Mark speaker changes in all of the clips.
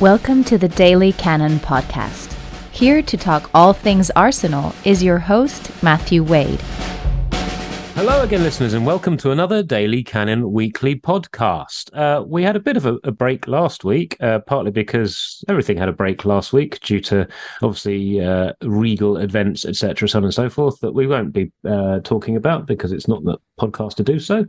Speaker 1: Welcome to the Daily Cannon podcast. Here to talk all things Arsenal is your host, Matthew Wade.
Speaker 2: Hello again, listeners, and welcome to another Daily Cannon weekly podcast. Uh, we had a bit of a, a break last week, uh, partly because everything had a break last week due to obviously uh, regal events, etc., so on and so forth, that we won't be uh, talking about because it's not the podcast to do so.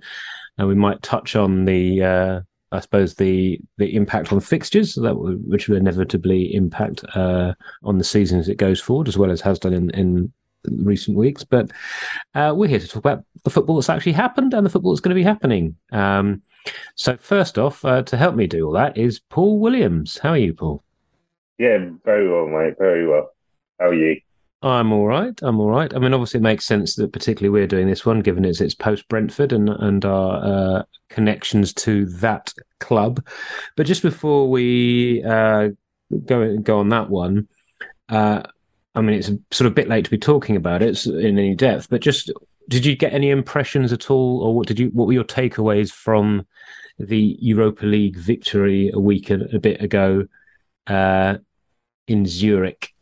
Speaker 2: And we might touch on the uh, I suppose the the impact on fixtures that which will inevitably impact uh, on the season as it goes forward, as well as has done in, in recent weeks. But uh, we're here to talk about the football that's actually happened and the football that's going to be happening. Um, so first off, uh, to help me do all that is Paul Williams. How are you, Paul?
Speaker 3: Yeah, very well, mate. Very well. How are you?
Speaker 2: I'm all right. I'm all right. I mean, obviously, it makes sense that particularly we're doing this one, given it's it's post Brentford and and our uh, connections to that club. But just before we uh, go go on that one, uh, I mean, it's sort of a bit late to be talking about it in any depth. But just did you get any impressions at all, or what did you? What were your takeaways from the Europa League victory a week and a bit ago uh, in Zurich?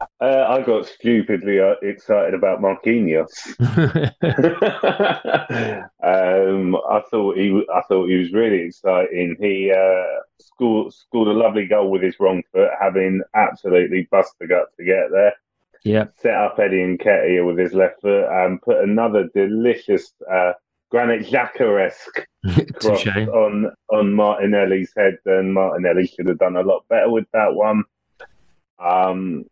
Speaker 3: Uh, I got stupidly uh, excited about Marquinhos. um, I thought he, I thought he was really exciting. He uh, scored scored a lovely goal with his wrong foot, having absolutely bust the gut to get there.
Speaker 2: Yeah,
Speaker 3: set up Eddie Nketiah with his left foot and put another delicious uh, Granit Xhaka-esque cross on on Martinelli's head. And Martinelli should have done a lot better with that one. Um,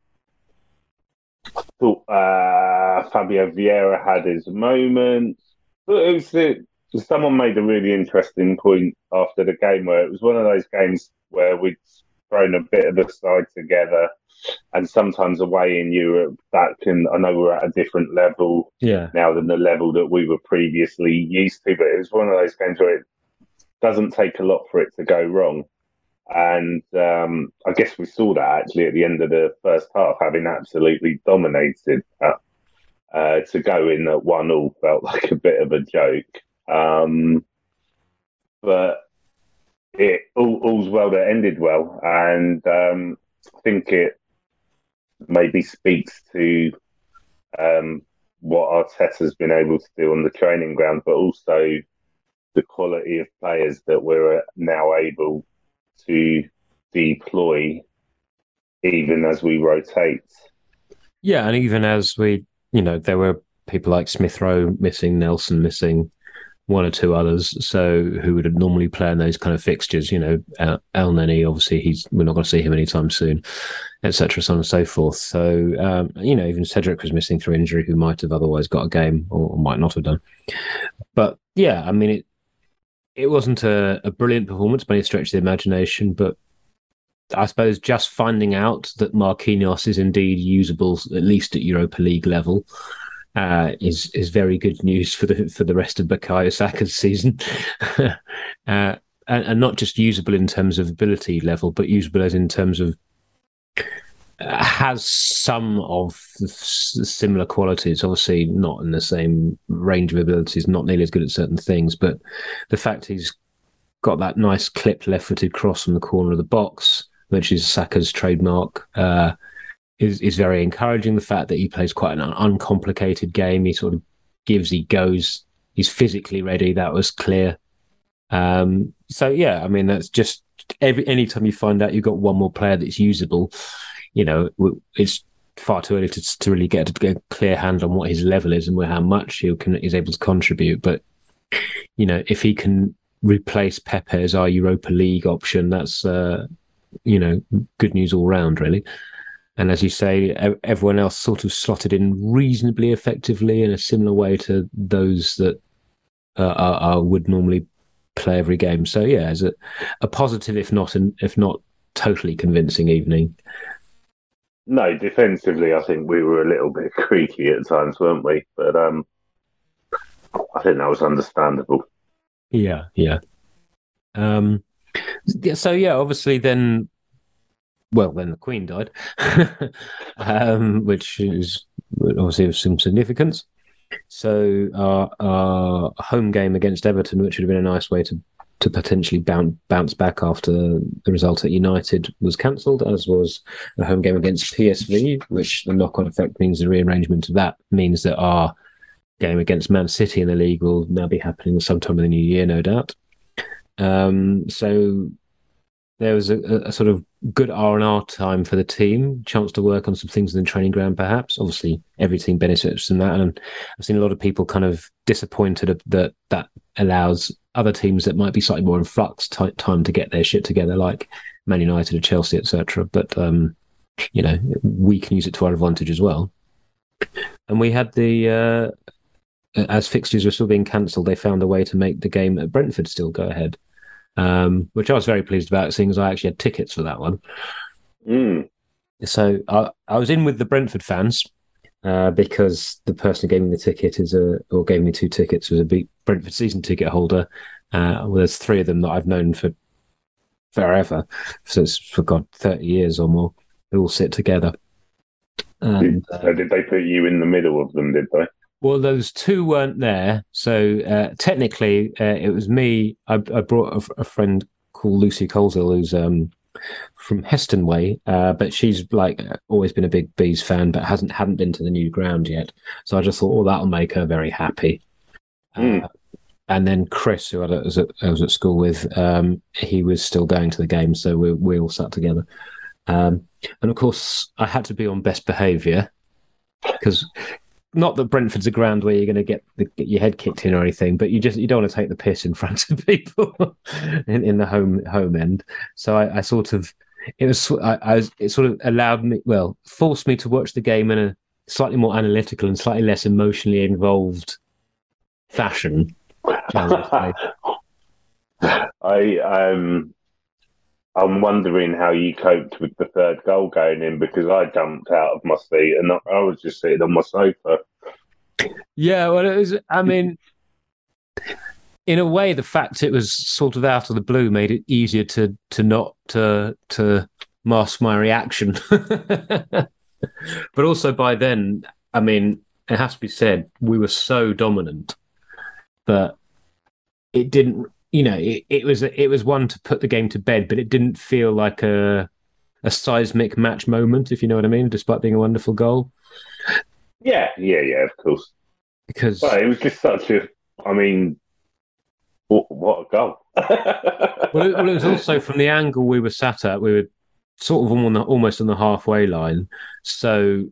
Speaker 3: thought uh, Fabio Vieira had his moments. But it was the, someone made a really interesting point after the game where it was one of those games where we'd thrown a bit of the side together. And sometimes away in Europe, that can, I know we're at a different level
Speaker 2: yeah.
Speaker 3: now than the level that we were previously used to, but it was one of those games where it doesn't take a lot for it to go wrong. And um, I guess we saw that actually at the end of the first half, having absolutely dominated. Uh, uh, to go in at one all felt like a bit of a joke. Um, but it all, all's well that ended well, and um, I think it maybe speaks to um, what Arteta's been able to do on the training ground, but also the quality of players that we're now able to deploy even as we rotate.
Speaker 2: Yeah, and even as we, you know, there were people like Smith Rowe missing, Nelson missing, one or two others. So who would normally play in those kind of fixtures? You know, Elneny, obviously, he's we're not going to see him anytime soon, etc. So on and so forth. So um, you know, even Cedric was missing through injury, who might have otherwise got a game or might not have done. But yeah, I mean, it it wasn't a, a brilliant performance by any stretch of the imagination, but I suppose just finding out that Marquinhos is indeed usable, at least at Europa League level, uh, is is very good news for the for the rest of Bukayo Saka's season, uh, and, and, not just usable in terms of ability level, but usable as in terms of has some of similar qualities. Obviously, not in the same range of abilities, not nearly as good at certain things. But the fact he's got that nice clipped left-footed cross from the corner of the box, which is Saka's trademark, uh, is is very encouraging. The fact that he plays quite an uncomplicated game, he sort of gives, he goes, he's physically ready. That was clear. Um, so yeah, I mean that's just every anytime you find out you've got one more player that's usable you know, it's far too early to, to really get a, clear hand on what his level is and how much he can is able to contribute. But you know, if he can replace Pepe as our Europa League option, that's uh, you know good news all round, really. And as you say, everyone else sort of slotted in reasonably effectively in a similar way to those that uh, are, are, would normally play every game. So yeah, as a, a positive, if not an, if not totally convincing evening.
Speaker 3: No, defensively, I think we were a little bit creaky at times, weren't we? But um, I think that was understandable.
Speaker 2: Yeah, yeah. Um, so yeah, obviously, then, well, then the Queen died, um, which is obviously of some significance. So our, our home game against Everton, which would have been a nice way to to potentially bounce bounce back after the result at United was cancelled, as was the home game against PSV, which the knock on effect means the rearrangement of that means that our game against Man City in the league will now be happening sometime in the new year, no doubt. Um, so there was a, a, sort of good R and R time for the team, chance to work on some things in the training ground. Perhaps, obviously, every team benefits from that, and I've seen a lot of people kind of disappointed that that allows other teams that might be slightly more in flux t- time to get their shit together, like Man United or Chelsea, etc. But um, you know, we can use it to our advantage as well. And we had the uh, as fixtures were still being cancelled, they found a way to make the game at Brentford still go ahead um, which I was very pleased about, seeing as I actually had tickets for that one.
Speaker 3: Mm.
Speaker 2: So I, I was in with the Brentford fans uh, because the person who gave me the ticket is a or gave me two tickets was a big Brentford season ticket holder. Uh, well, there's three of them that I've known for forever, so for God, thirty years or more. They all sit together.
Speaker 3: And, uh, did they put you in the middle of them? Did they?
Speaker 2: Well, those two weren't there, so uh, technically uh, it was me. I, I brought a, a, friend called Lucy Coleshill, who's um, from Heston Way, uh, but she's like always been a big bees fan, but hasn't hadn't been to the new ground yet. So I just thought, oh, that'll make her very happy. Mm. and then Chris, who I was at, I was at school with, um, he was still going to the game, so we we all sat together. Um, and of course, I had to be on best behaviour because not that Brentford's a ground where you're going to get, the, get your head kicked in or anything, but you just you don't want to take the piss in front of people in, in the home home end. So I, I sort of it was I, I was, it sort of allowed me well forced me to watch the game in a slightly more analytical and slightly less emotionally involved fashion.
Speaker 3: I um I'm wondering how you coped with the third goal going in because I jumped out of my seat and I was just sitting on my sofa.
Speaker 2: Yeah, well, it was. I mean, in a way, the fact it was sort of out of the blue made it easier to to not to to mask my reaction. but also by then, I mean, it has to be said, we were so dominant that it didn't you know, it, it was it was one to put the game to bed, but it didn't feel like a a seismic match moment, if you know what I mean, despite being a wonderful goal.
Speaker 3: Yeah, yeah, yeah, of course.
Speaker 2: Because
Speaker 3: but it was just such a, I mean, what, what a goal!
Speaker 2: well, it, well, it was also from the angle we were sat at. We were sort of on the, almost on the halfway line, so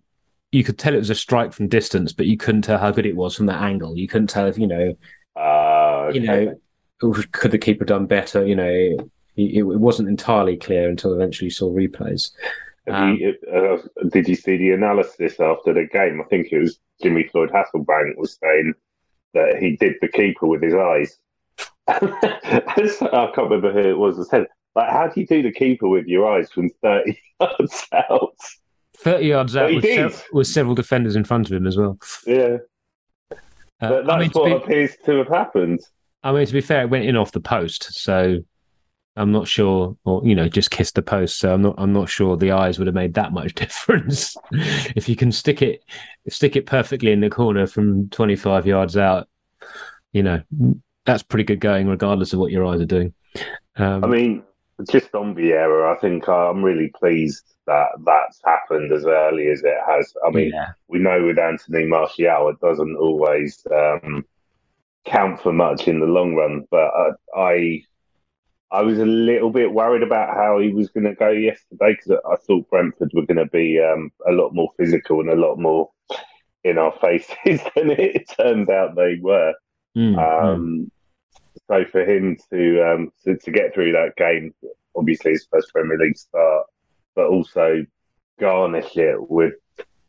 Speaker 2: you could tell it was a strike from distance, but you couldn't tell how good it was from that angle. You couldn't tell if you know,
Speaker 3: uh, okay.
Speaker 2: you know, could the keeper done better? You know, it, it wasn't entirely clear until eventually saw replays.
Speaker 3: Um, you, uh, did you see the analysis after the game? I think it was Jimmy Floyd Hasselbaink was saying that he did the keeper with his eyes. I can't remember who it was that said, like, how do you do the keeper with your eyes from 30 yards out?
Speaker 2: 30 yards out with, se- with, several defenders in front of him as well.
Speaker 3: Yeah. Uh, that's I mean, what be, appears to have happened.
Speaker 2: I mean, to be fair, it went in off the post, so I'm not sure, or you know, just kissed the post. So I'm not, I'm not sure the eyes would have made that much difference. if you can stick it, stick it perfectly in the corner from 25 yards out, you know, that's pretty good going, regardless of what your eyes are doing.
Speaker 3: Um, I mean, just on Vieira, I think I'm really pleased that that's happened as early as it has. I mean, yeah. we know with Anthony Martial, it doesn't always. Um, count for much in the long run. But uh, I, I was a little bit worried about how he was going to go yesterday because I thought Brentford were going to be um, a lot more physical and a lot more in our faces than it turns out they were. Mm, um, So for him to, um, to to get through that game, obviously his first Premier League start, but also garnish it with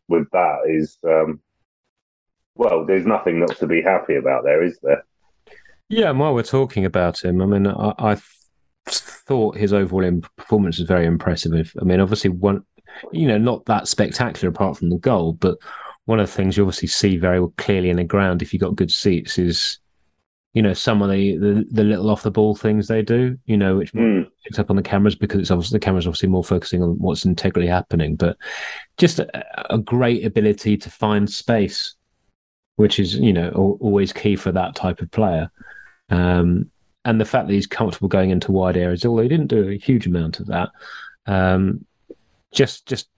Speaker 3: with that is um, well, there's nothing not to be happy about there, is there?
Speaker 2: Yeah, and while we're talking about him, I mean, I, I thought his overall performance was very impressive. I mean, obviously, one, you know, not that spectacular apart from the goal, but one of the things you obviously see very clearly in the ground if you've got good seats is, you know, some of the the, the little off the ball things they do, you know, which mm. picks up on the cameras because it's obviously the camera's obviously more focusing on what's integrally happening, but just a, a great ability to find space which is you know always key for that type of player. Um, and the fact that he's comfortable going into wide areas, although he didn't do a huge amount of that, um, just just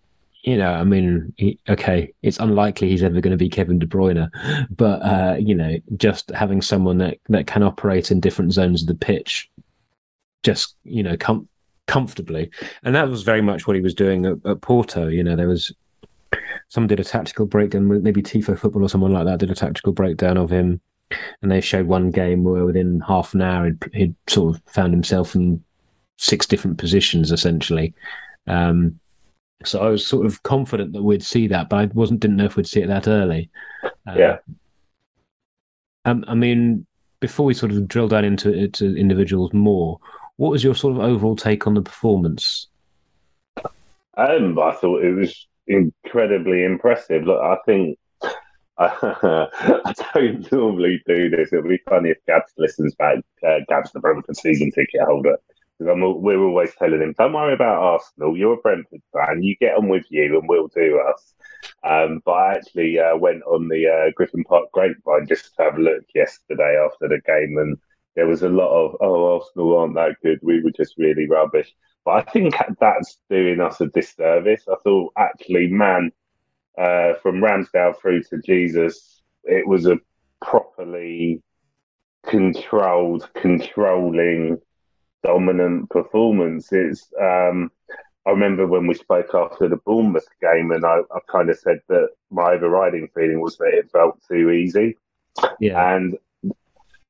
Speaker 2: you know, I mean, he, okay, it's unlikely he's ever going to be Kevin De Bruyne, but uh, you know, just having someone that that can operate in different zones of the pitch, just you know, com- comfortably, and that was very much what he was doing at, at Porto. You know, there was someone did a tactical breakdown, maybe Tifo Football or someone like that did a tactical breakdown of him, and they showed one game where within half an hour he'd, he'd sort of found himself in six different positions essentially. Um, so I was sort of confident that we'd see that, but I wasn't didn't know if we'd see it that early.
Speaker 3: Uh, yeah.
Speaker 2: Um, I mean, before we sort of drill down into into individuals more, what was your sort of overall take on the performance?
Speaker 3: Um, I thought it was incredibly impressive. Look, I think I don't normally do this. It'll be funny if Gabs listens back. Uh, Gabs, the Brentford season ticket holder, because we're always telling him, "Don't worry about Arsenal. You're a Brentford fan. You get on with you, and we'll do us." Um, but I actually uh, went on the uh, Griffin Park grapevine just to have a look yesterday after the game, and there was a lot of, "Oh, Arsenal aren't that good. We were just really rubbish." But I think that's doing us a disservice. I thought actually, man, uh, from Ramsdale through to Jesus, it was a properly controlled, controlling dominant performance. It's um, I remember when we spoke after the Bournemouth game, and I, I kind of said that my overriding feeling was that it felt too easy. Yeah. And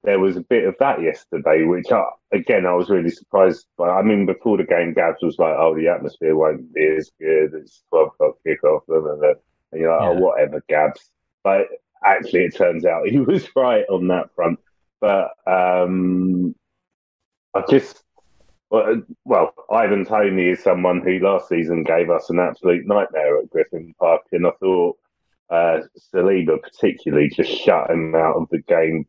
Speaker 3: there was a bit of that yesterday, which I, again I was really surprised by. I mean, before the game, Gabs was like, "Oh, the atmosphere won't be as good. It's twelve o'clock kickoff," and you're like, oh, yeah. "Oh, whatever, Gabs." But actually, it turns out he was right on that front. But um, I just well, Ivan Toney is someone who last season gave us an absolute nightmare at Griffin Park, and I thought uh, Saliba particularly just shut him out of the game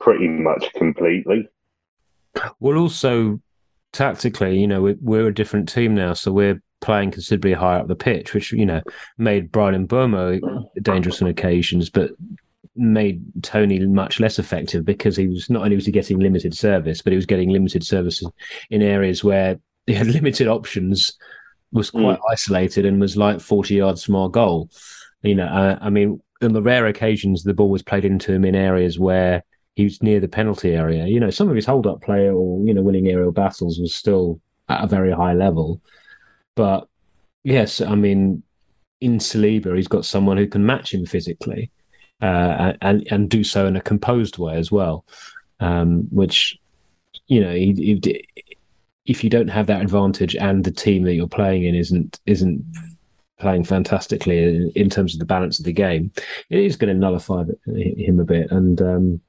Speaker 3: pretty much completely.
Speaker 2: Well, also tactically, you know, we're, we're a different team now, so we're playing considerably higher up the pitch, which you know made Bryan Mbeumo dangerous on occasions, but made Toney much less effective because he was not only was he getting limited service, but he was getting limited service in areas where he had limited options, was quite mm. isolated, and was like forty yards from our goal. You know, uh, I mean, on the rare occasions the ball was played into him in areas where he was near the penalty area. You know, some of his hold-up play or you know winning aerial battles was still at a very high level, but yes, I mean, in Saliba, he's got someone who can match him physically uh, and and do so in a composed way as well, um, which you know if you don't have that advantage and the team that you're playing in isn't isn't playing fantastically in, in terms of the balance of the game, it is going to nullify him a bit. And um,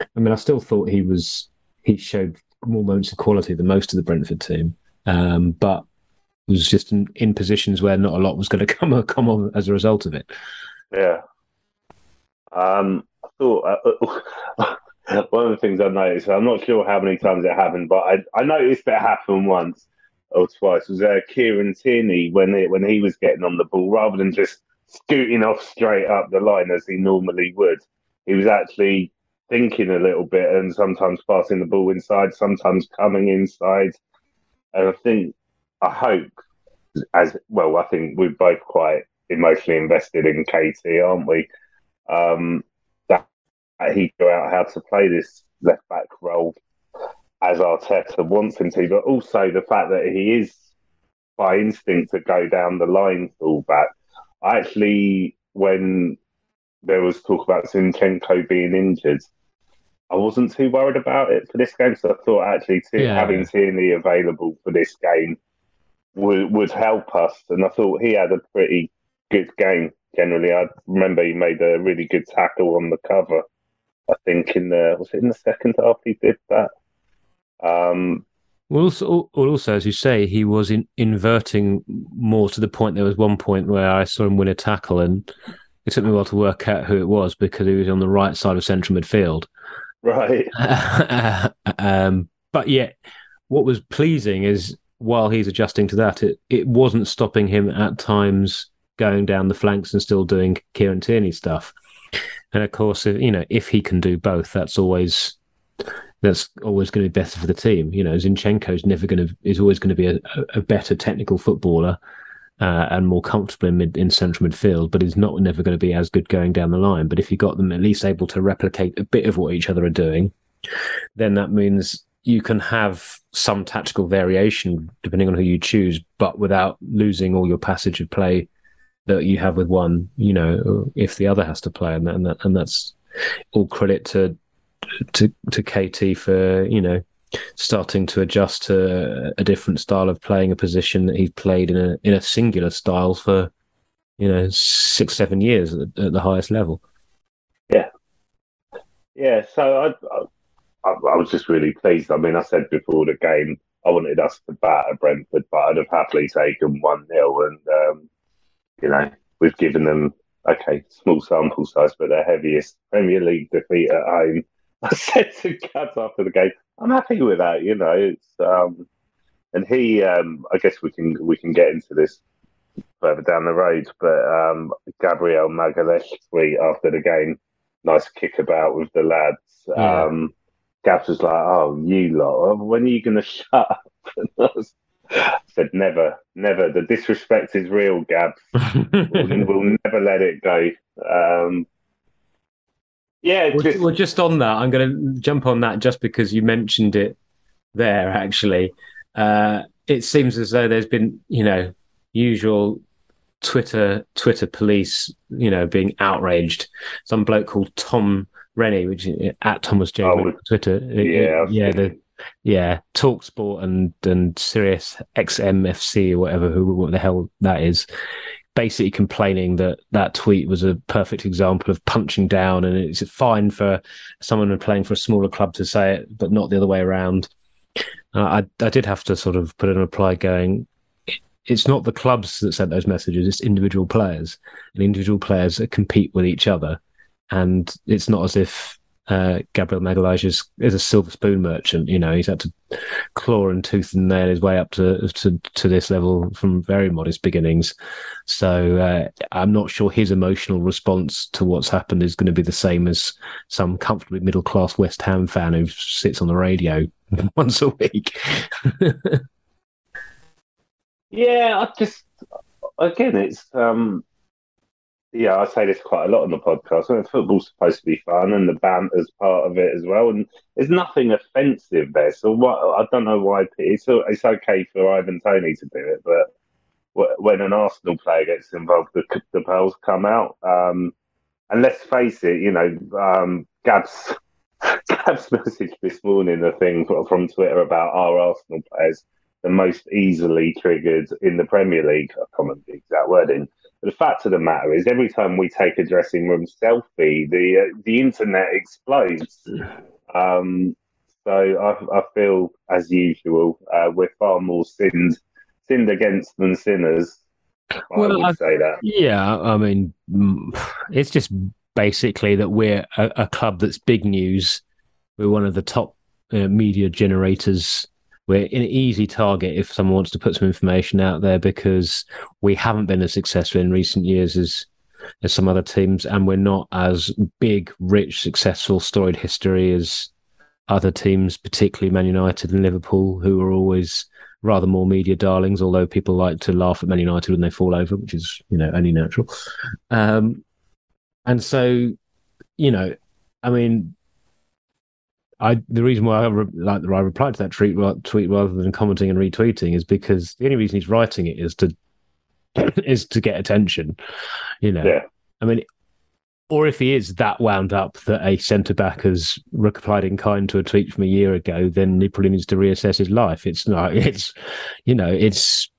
Speaker 2: I mean, I still thought he was he showed more moments of quality than most of the Brentford team, um, but was just in, in, positions where not a lot was going to come come on as a result of it.
Speaker 3: Yeah, um, I thought uh, one of the things I noticed, I'm not sure how many times it happened, but I, I noticed it happened once or twice. Was uh, Kieran Tierney when it, when he was getting on the ball, rather than just scooting off straight up the line as he normally would, he was actually thinking a little bit and sometimes passing the ball inside, sometimes coming inside. And I think, I hope, as well, I think we're both quite emotionally invested in KT, aren't we? um, that he go out how to play this left back role as Arteta wants him to, but also the fact that he is by instinct to go down the line fullback. I actually, when there was talk about Zinchenko being injured, I wasn't too worried about it for this game. So I thought actually yeah. having Tierney available for this game would would help us, and I thought he had a pretty good game generally. I remember he made a really good tackle on the cover. I think in the was it in the second half he did that. Um,
Speaker 2: well, also, also, as you say, he was in, inverting more to the point. There was one point where I saw him win a tackle, and it took me a while to work out who it was because he was on the right side of central midfield.
Speaker 3: Right.
Speaker 2: um, but yet, what was pleasing is while he's adjusting to that, it, it wasn't stopping him at times going down the flanks and still doing Kieran Tierney stuff. And of course, you know, if he can do both, that's always that's always going to be better for the team. You know, Zinchenko is never going to is always going to be a, a better technical footballer uh, and more comfortable in mid, in central midfield, but he's not never going to be as good going down the line. But if you got them at least able to replicate a bit of what each other are doing, then that means you can have some tactical variation depending on who you choose, but without losing all your passage of play that you have with one. You know, if the other has to play, and that, and, that, and that's all credit to to to KT for you know starting to adjust to a different style of playing a position that he's played in a in a singular style for you know six seven years at, at the highest level.
Speaker 3: Yeah, yeah. So I, I, I was just really pleased. I mean, I said before the game I wanted us to batter Brentford, but I'd have happily taken one 0 and um, you know we've given them okay small sample size, but their heaviest Premier League defeat at home. I said to Gabs after the game, I'm happy with that. You know, it's um, and he, um, I guess we can we can get into this further down the road, but um, Gabriel Magalhaes tweet after the game, nice kick about with the lads. Yeah. Um, Gabs was like, "Oh, you lot, when are you going to shut up?" I said, "Never, never. The disrespect is real, Gabs. we'll, we'll, never let it go." Um, yeah.
Speaker 2: Well, just... well, just on that, I'm going to jump on that just because you mentioned it there. Actually, uh, it seems as though there's been, you know, usual Twitter Twitter police, you know, being outraged. Some bloke called Tom Rennie, which is at Thomas J. Oh, Twitter.
Speaker 3: Yeah,
Speaker 2: yeah, the yeah Talk Sport and and Sirius XMFC or whatever, who what the hell that is basically complaining that that tweet was a perfect example of punching down and it's fine for someone playing for a smaller club to say it, but not the other way around. Uh, I, I did have to sort of put in a reply going, it's not the clubs that sent those messages, it's individual players. And individual players that compete with each other. And it's not as if uh, Gabriel Magalhaes is, is a silver spoon merchant. You know, he's had to claw and tooth and nail his way up to to, to this level from very modest beginnings. So uh, I'm not sure his emotional response to what's happened is going to be the same as some comfortably middle class West Ham fan who sits on the radio once a week.
Speaker 3: yeah, I just again, it's um, yeah, I say this quite a lot on the podcast. I mean, football's supposed to be fun, and the banter's part of it as well. And there's nothing offensive there. So what? I don't know why it's it's okay for Ivan Toney to do it, but when an Arsenal player gets involved, the, the pearls come out. Um, and let's face it, you know, um, Gab's Gab's message this morning, the thing from Twitter about our Arsenal players, the most easily triggered in the Premier League. I can't remember the exact wording the fact of the matter is, every time we take a dressing room selfie, the uh, the internet explodes. Um, so I, I, feel, as usual, uh, we're far more sinned sinned against than sinners. Well, I would I, say that.
Speaker 2: Yeah, I mean, mm, it's just basically that we're a, a club that's big news. We're one of the top uh, media generators we're an easy target if someone wants to put some information out there because we haven't been as successful in recent years as as some other teams, and we're not as big, rich, successful, storied history as other teams, particularly Man United and Liverpool, who are always rather more media darlings. Although people like to laugh at Man United when they fall over, which is you know only natural. Um, and so, you know, I mean, I the reason why I re- like I replied to that tweet, tweet rather than commenting and retweeting is because the only reason he's writing it is to is to get attention. You know,
Speaker 3: yeah.
Speaker 2: I mean, or if he is that wound up that a centre back has replied in kind to a tweet from a year ago, then he probably needs to reassess his life. It's not. It's you know, it's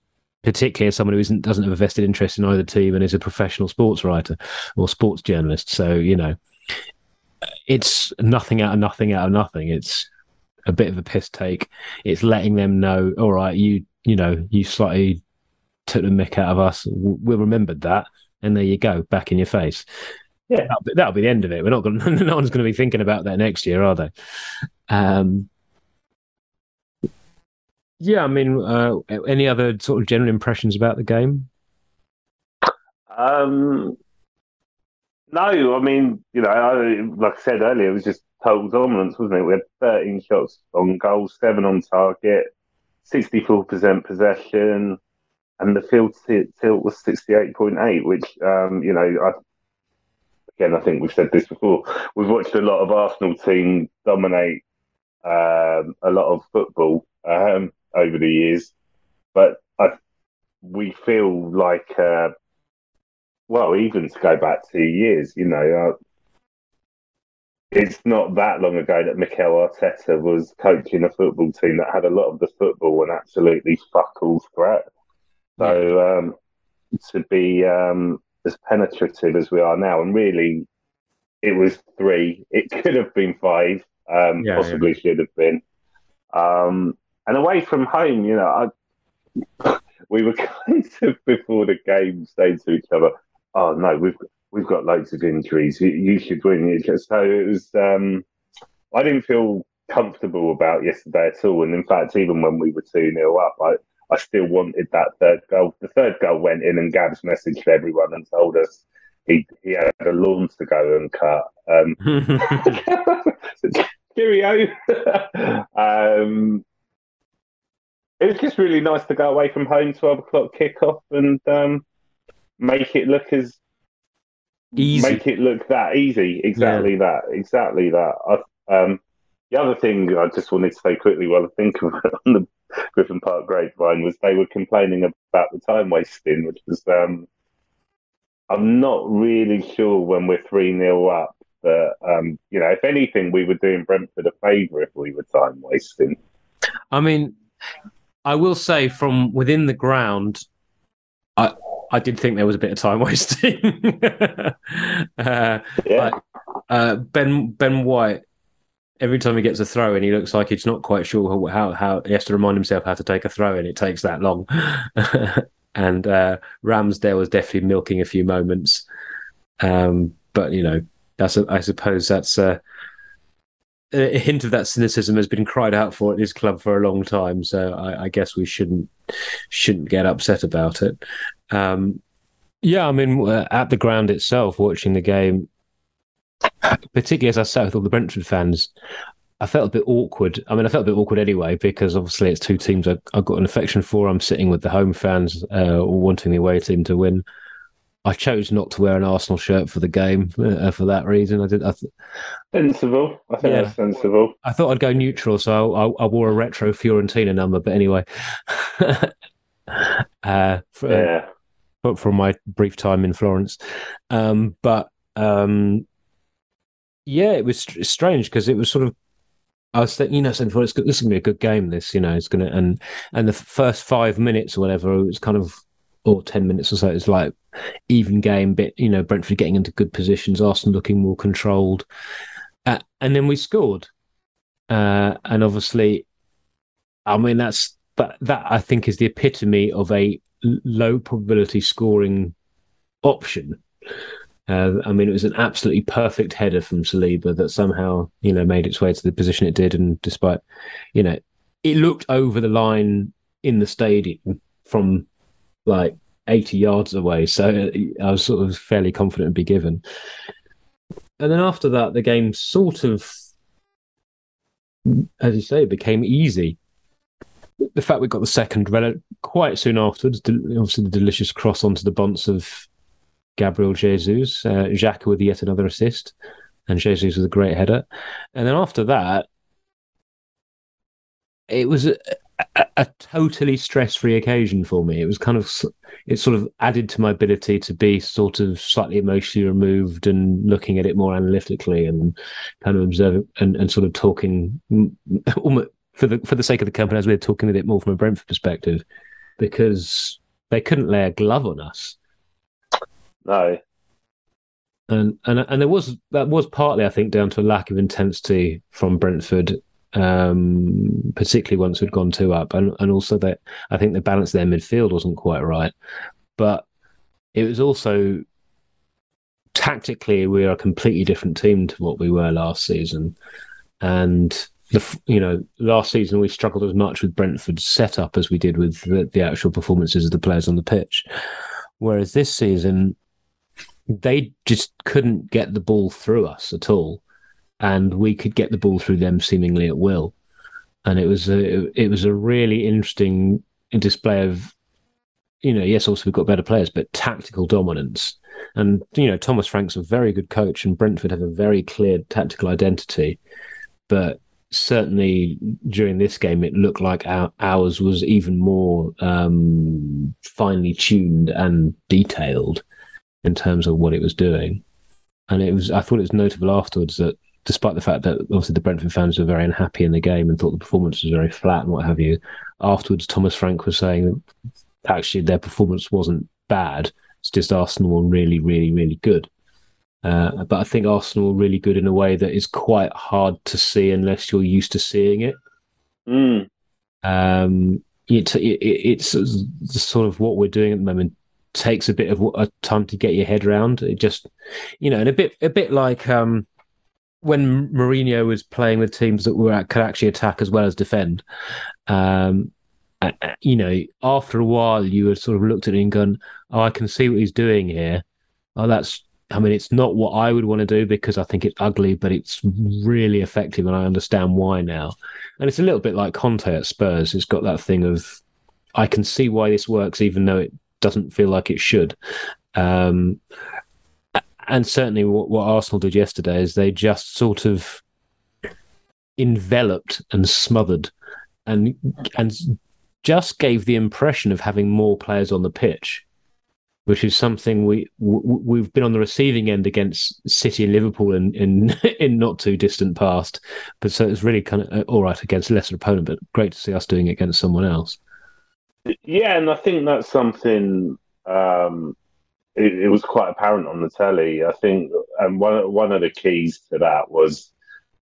Speaker 2: particularly as someone who isn't doesn't have a vested interest in either team and is a professional sports writer or sports journalist. So you know, it's nothing out of nothing out of nothing. It's a bit of a piss take. It's letting them know, all right, you you know, you slightly took the mick out of us. We'll remember that, and there you go, back in your face. Yeah, that'll be, that'll be the end of it. We're not going. No one's going to be thinking about that next year, are they? Um, yeah, I mean, uh, any other sort of general impressions about the game?
Speaker 3: Um, no, I mean, you know, I, like I said earlier, it was just total dominance, wasn't it? We had 13 shots on goal, seven on target, 64% possession, and the field tilt was 68.8, which, um, you know, I, again, I think we've said this before. We've watched a lot of Arsenal team dominate um, a lot of football um, over the years, but I, we feel like, uh, well, even to go back two years, you know, uh, it's not that long ago that Mikel Arteta was coaching a football team that had a lot of the football and absolutely fuck all threat. So um, to be um, as penetrative as we are now, and really, it was three. It could have been five. Um, yeah, possibly yeah. should have been. Um, and away from home, you know, I, we were kind of before the game saying to each other, "Oh no, we've we've got loads of injuries. You, you should win." So it was. Um, I didn't feel comfortable about yesterday at all, and in fact, even when we were two 0 up, I I still wanted that third goal. The third goal went in, and Gabs messaged everyone and told us he he had a lawn to go and cut. Um, cheerio. um, it was just really nice to go away from home, twelve o'clock kickoff, and um, make it look as
Speaker 2: easy.
Speaker 3: Make it look that easy. Exactly yeah. that. Exactly that. I, um, the other thing I just wanted to say quickly while I think of it on the Griffin Park grapevine was they were complaining about the time wasting, which was um, I'm not really sure when we're three 0 up. But um, you know, if anything, we were doing Brentford a favour if we were time wasting.
Speaker 2: I mean, I will say from within the ground, I I did think there was a bit of time wasting. uh, yeah. uh, ben Ben White every time he gets a throw in, he looks like he's not quite sure how how he has to remind himself how to take a throw in. It takes that long. and uh, Ramsdale was definitely milking a few moments, um, but you know, that's a, I suppose that's a, a, hint of that cynicism has been cried out for at this club for a long time. So I, I guess we shouldn't shouldn't get upset about it. Um, yeah, I mean, at the ground itself, watching the game, particularly as I sat with all the Brentford fans, I felt a bit awkward. I mean, I felt a bit awkward anyway because obviously it's two teams I, have got an affection for. I'm sitting with the home fans, uh, wanting the away team to win. I chose not to wear an Arsenal shirt for the game uh, for that reason. I did. I th-
Speaker 3: sensible. I think yeah. that's sensible.
Speaker 2: I thought I'd go neutral, so I, I, I wore a retro Fiorentina number. But anyway, uh, for, yeah. But from my brief time in Florence, um, but um, yeah, it was strange because it was sort of. I was thinking, you know, saying, well, it's, this is to be a good game. This, you know, it's to, and and the first five minutes or whatever, it was kind of, or ten minutes or so, it's like even game. Bit, you know, Brentford getting into good positions, Arsenal looking more controlled, uh, and then we scored, uh, and obviously, I mean, that's that. That I think is the epitome of a low probability scoring option uh, I mean, it was an absolutely perfect header from Saliba that somehow, you know, made its way to the position it did. And despite, you know, it looked over the line in the stadium from like 80 yards away. So I was sort of fairly confident it'd be given. And then after that, the game sort of, as you say, became easy. The fact we got the second quite soon afterwards, obviously the delicious cross onto the bonds of Gabriel Jesus, uh, with yet another assist, and Jesus with a great header. And then after that, it was a, a, a totally stress-free occasion for me. It was kind of it sort of added to my ability to be sort of slightly emotionally removed and looking at it more analytically and kind of observing and, and sort of talking for the for the sake of the company as we we're talking with it more from a Brentford perspective because they couldn't lay a glove on us.
Speaker 3: No.
Speaker 2: And and and there was that was partly, I think, down to a lack of intensity from Brentford, um, particularly once we'd gone two up, and and also that I think the balance there midfield wasn't quite right, but it was also tactically we are a completely different team to what we were last season, and the you know last season we struggled as much with Brentford's setup as we did with the, the actual performances of the players on the pitch, whereas this season they just couldn't get the ball through us at all. and we could get the ball through them seemingly at will. And it was a it was a really interesting display of, you know, yes, also we've got better players, but tactical dominance. And you know, Thomas Frank's a very good coach, and Brentford have a very clear tactical identity. But certainly during this game, it looked like our, ours was even more um, finely tuned and detailed in terms of what it was doing. And it was, I thought it was notable afterwards that despite the fact that obviously the Brentford fans were very unhappy in the game and thought the performance was very flat and what have you, afterwards Thomas Frank was saying that actually their performance wasn't bad. It's just Arsenal were really, really, really good. Uh, but I think Arsenal were really good in a way that is quite hard to see unless you're used to seeing it.
Speaker 3: Mm.
Speaker 2: Um, it, it, it's sort of what we're doing at the moment takes a bit of a time to get your head around. It just, you know, and a bit a bit like um, when Mourinho was playing with teams that were could actually attack as well as defend. Um, you know, after a while, you had sort of looked at it and gone, "Oh, I can see what he's doing here. Oh, that's." I mean, it's not what I would want to do because I think it's ugly, but it's really effective, and I understand why now. And it's a little bit like Conte at Spurs. It's got that thing of, I can see why this works, even though it doesn't feel like it should. Um, and certainly what, what Arsenal did yesterday is they just sort of enveloped and smothered and and just gave the impression of having more players on the pitch, which is something we we've been on the receiving end against City and Liverpool in in, in not too distant past. But so it's really kind of uh, all right against a lesser opponent, but great to see us doing it against someone else.
Speaker 3: Yeah, and I think that's something um, it, it, was quite apparent on the telly. I think, and one one of the keys to that was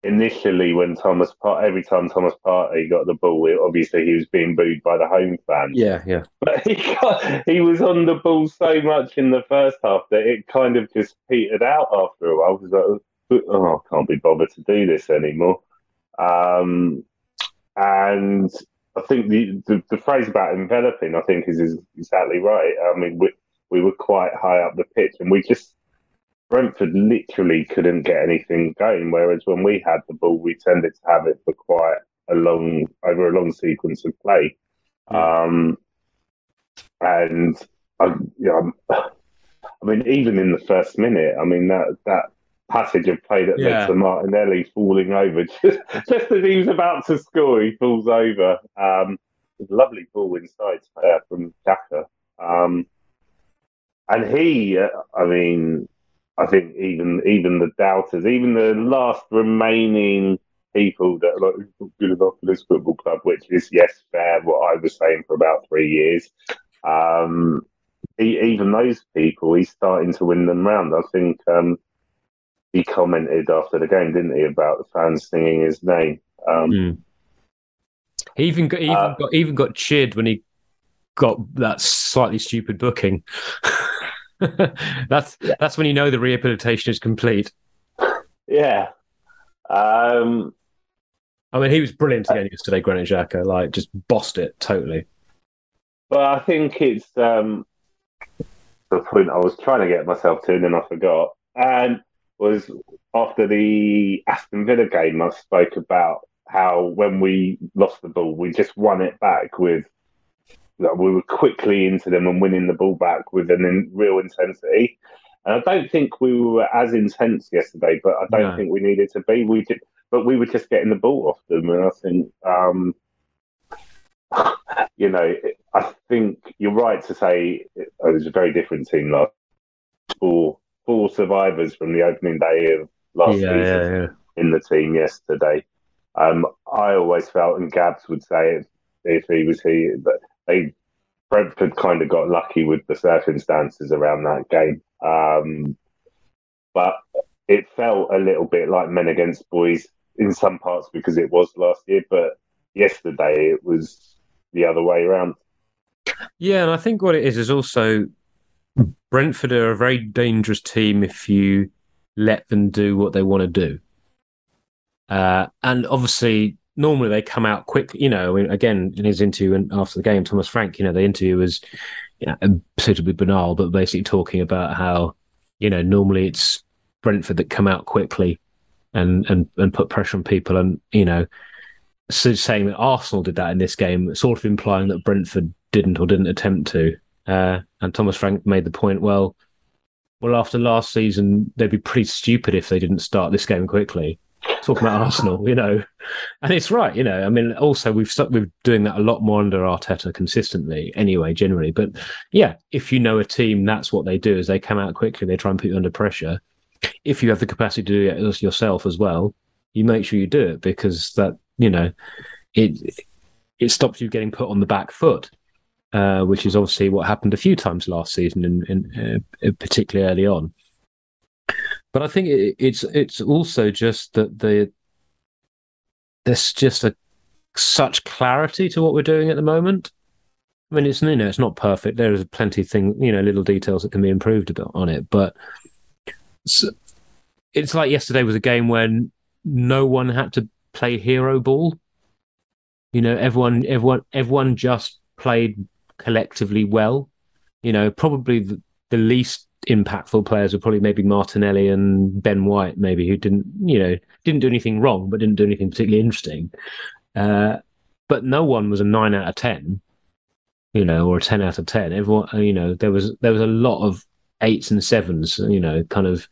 Speaker 3: initially when Thomas Part every time Thomas Partey got the ball, it, obviously he was being booed by the home fans.
Speaker 2: Yeah, yeah.
Speaker 3: But he got, he was on the ball so much in the first half that it kind of just petered out after a while. Because like, oh, I can't be bothered to do this anymore. Um, and I think the, the, the phrase about enveloping, I think, is, is exactly right. I mean, we, we were quite high up the pitch, and we just Brentford literally couldn't get anything going. Whereas when we had the ball, we tended to have it for quite a long over a long sequence of play. Um, and I, you know, I mean, even in the first minute, I mean that that passage of play that yeah. led to Martinelli falling over just just as he was about to score, he falls over. Um, lovely ball inside uh, from Xhaka. Um, and he, uh, I mean, I think even even the doubters, even the last remaining people that are like good enough for this football club, which is yes, fair. What I was saying for about three years. Um, he, even those people, he's starting to win them round. I think um, he commented after the game, didn't he, about the fans singing his name. Um, mm.
Speaker 2: He even got, even uh, got even got cheered when he got that slightly stupid booking. that's yeah. that's when you know the rehabilitation is complete.
Speaker 3: Yeah. Um,
Speaker 2: I mean, he was brilliant again uh, yesterday, Granit Xhaka. Like, just bossed it totally.
Speaker 3: But I think it's um, the point I was trying to get myself to, and then I forgot. And was after the Aston Villa game, I spoke about how when we lost the ball, we just won it back with we were quickly into them and winning the ball back with an in, real intensity. And I don't think we were as intense yesterday, but I don't no. think we needed to be. We did, but we were just getting the ball off them, and I think, um, you know, I think you're right to say it, was a very different team last. Four four survivors from the opening day of last yeah, season yeah, yeah. in the team yesterday. Um, I always felt, and Gabs would say it if he was here, that they Brentford kind of got lucky with the circumstances around that game. Um, but it felt a little bit like men against boys in some parts because it was last year, but yesterday it was the other way around.
Speaker 2: Yeah, and I think what it is is also Brentford are a very dangerous team if you let them do what they want to do. Uh, and obviously, normally they come out quickly. You know, again, in his interview and after the game, Thomas Frank, you know, the interview was you know, suitably banal, but basically talking about how, you know, normally it's Brentford that come out quickly and and and put pressure on people. And you know, so saying that Arsenal did that in this game, sort of implying that Brentford didn't or didn't attempt to. Uh, and Thomas Frank made the point, well, well, after last season, they'd be pretty stupid if they didn't start this game quickly. Talking about Arsenal, you know, and it's right, you know. I mean, also we've stuck with doing that a lot more under Arteta consistently, anyway, generally. But yeah, if you know a team, that's what they do: is they come out quickly, they try and put you under pressure. If you have the capacity to do it yourself as well, you make sure you do it because that you know it it stops you getting put on the back foot uh, which is obviously what happened a few times last season, in uh, particularly early on. But I think it, it's it's also just that the there's just a such clarity to what we're doing at the moment. I mean, it's you know it's not perfect. There is plenty of thing you know little details that can be improved on it, but it's, it's like yesterday was a game when no one had to play hero ball. You know, everyone, everyone, everyone just played collectively well. You know, probably the, the least impactful players were probably maybe Martinelli and Ben White, maybe who didn't, you know, didn't do anything wrong, but didn't do anything particularly interesting. Uh, but no one was a nine out of ten, you know, or a ten out of ten. Everyone, you know, there was there was a lot of eights and sevens, you know, kind of.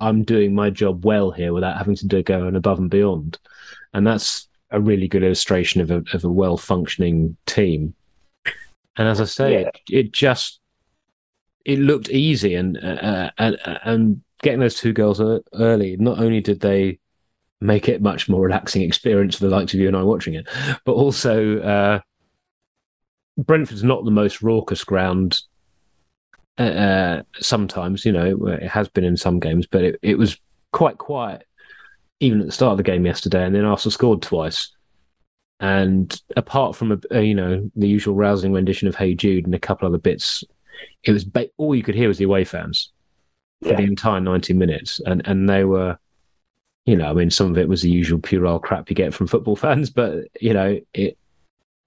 Speaker 2: I'm doing my job well here without having to do go and above and beyond, and that's a really good illustration of a of a well functioning team. And as I say, yeah. it, it, just it looked easy, and uh, and and getting those two girls early. Not only did they make it much more relaxing experience for the likes of you and I watching it, but also uh, Brentford's not the most raucous ground. Uh, uh sometimes, you know, it has been in some games, but it, it was quite quiet even at the start of the game yesterday, and then Arsenal scored twice. And apart from a, you know the usual rousing rendition of "Hey Jude" and a couple other bits, it was ba- all you could hear was the away fans for yeah. the entire ninety minutes, and and they were, you know, I mean, some of it was the usual puerile crap you get from football fans, but you know, it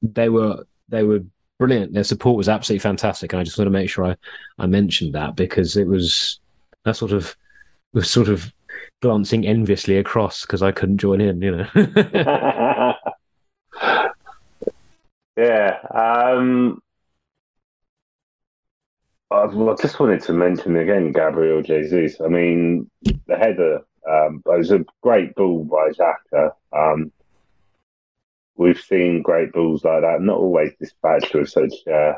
Speaker 2: they were they were brilliant. Their support was absolutely fantastic, and I just want to make sure I I mentioned that because it was that sort of was sort of glancing enviously across because I couldn't join in, you know.
Speaker 3: Yeah. Um, I just wanted to mention again Gabriel Jesus. I mean, the header um, it was a great ball by Xhaka. Um, we've seen great balls like that, not always dispatched with such uh,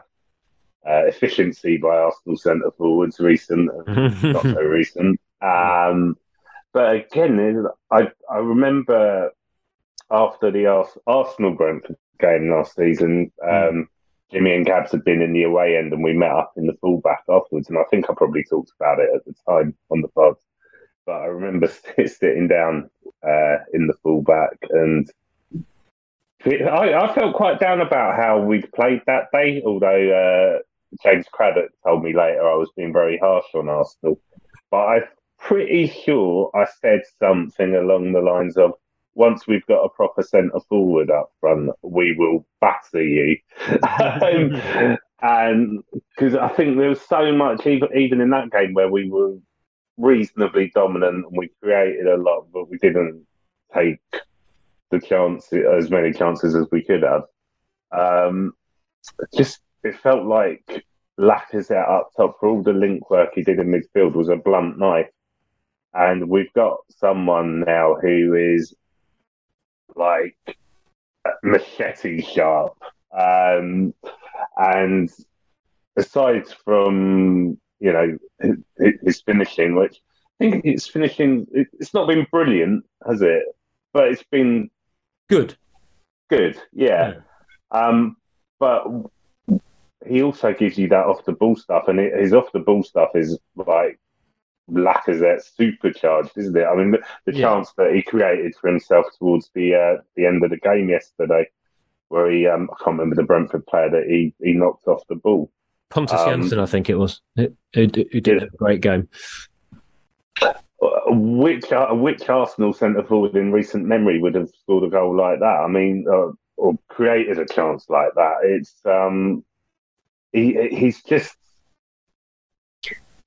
Speaker 3: uh, efficiency by Arsenal centre forwards, recent, not so recent. Um, but again, I I remember after the Arsenal Brentford game last season. Um, Jimmy and Gabs had been in the away end, and we met up in the fullback afterwards. And I think I probably talked about it at the time on the pod. But I remember sitting down uh, in the fullback, and I, I, felt quite down about how we'd played that day. Although uh, James Craddock told me later I was being very harsh on Arsenal, but I'm pretty sure I said something along the lines of once we've got a proper centre forward up front, we will batter you. um, and because I think there was so much, even even in that game where we were reasonably dominant and we created a lot, but we didn't take the chance as many chances as we could have. Um, just it felt like Lacazette up top for all the link work he did in midfield was a blunt knife. And we've got someone now who is like machete sharp. Um, and aside from you know his finishing, which I think it's finishing, it's not been brilliant, has it? But it's been
Speaker 2: good.
Speaker 3: Good, yeah. yeah. Um, but he also gives you that off the ball stuff, and his off the ball stuff is like Lacazette supercharged, isn't it? I mean, the, the yeah. chance that he created for himself towards the uh, the end of the game yesterday, where he um, I can't remember the Brentford player that he he knocked off the ball.
Speaker 2: Pontus um, I think it was, who, who did yeah. a great game.
Speaker 3: Which uh, which Arsenal centre forward in recent memory would have scored a goal like that? I mean, uh, or created a chance like that? It's um, he he's just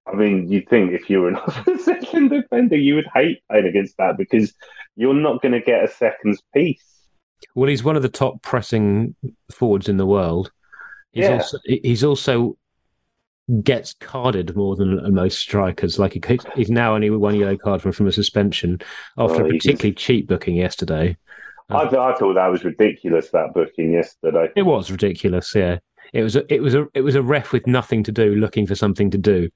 Speaker 3: I mean, you'd think if you were an opposition defender, you would hate playing against that because you're not going to get a second's peace.
Speaker 2: Well, he's one of the top pressing forwards in the world. He's
Speaker 3: Yeah.
Speaker 2: also he's also gets carded more than most strikers. Like he, he's now only one yellow card from, from a suspension after
Speaker 3: Oh,
Speaker 2: a particularly cheap booking yesterday.
Speaker 3: I, um, th- I thought that was ridiculous that booking yesterday.
Speaker 2: It was ridiculous. Yeah, it was. A, it was a. It was a ref with nothing to do, looking for something to do.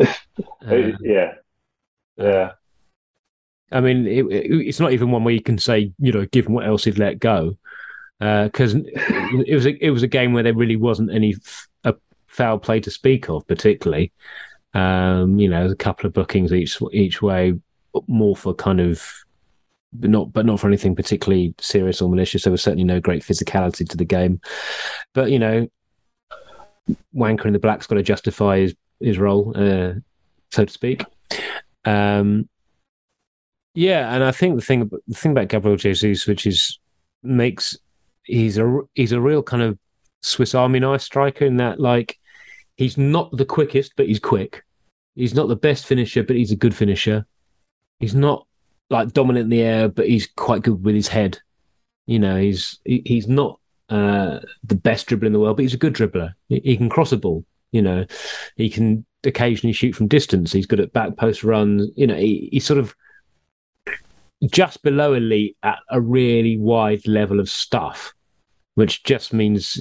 Speaker 2: Uh,
Speaker 3: yeah, yeah,
Speaker 2: I mean, it, it- it's not even one where you can say, you know, given what else he'd let go, because it was a, it was a game where there really wasn't any f- a foul play to speak of, particularly. Um, you know, a couple of bookings each each way, more for kind of, but not but not for anything particularly serious or malicious. There was certainly no great physicality to the game, but you know, Wanker in the black's got to justify his his role, uh, so to speak. Um, yeah, and I think the thing the thing about Gabriel Jesus, which is makes he's a he's a real kind of Swiss Army knife striker in that like he's not the quickest, but he's quick. He's not the best finisher, but he's a good finisher. He's not like dominant in the air, but he's quite good with his head. You know, he's he, he's not uh, the best dribbler in the world, but he's a good dribbler. He, he can cross a ball. You know, he can occasionally shoot from distance. He's good at back post runs. You know, he, he's sort of just below elite at a really wide level of stuff, which just means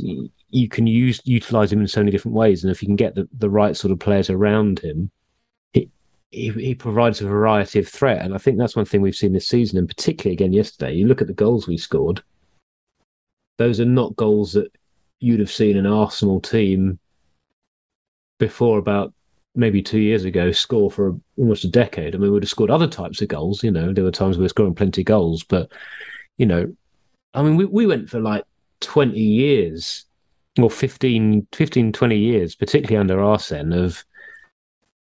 Speaker 2: you can use utilize him in so many different ways. And if you can get the, the right sort of players around him, he, he he provides a variety of threat. And I think that's one thing we've seen this season, and particularly again yesterday. You look at the goals we scored; those are not goals that you'd have seen an Arsenal team before about maybe two years ago score for almost a decade. I mean, we would have scored other types of goals. You know, there were times we were scoring plenty of goals, but you know, I mean, we, we went for like 20 years or 15, 15, 20 years, particularly under Arsene, of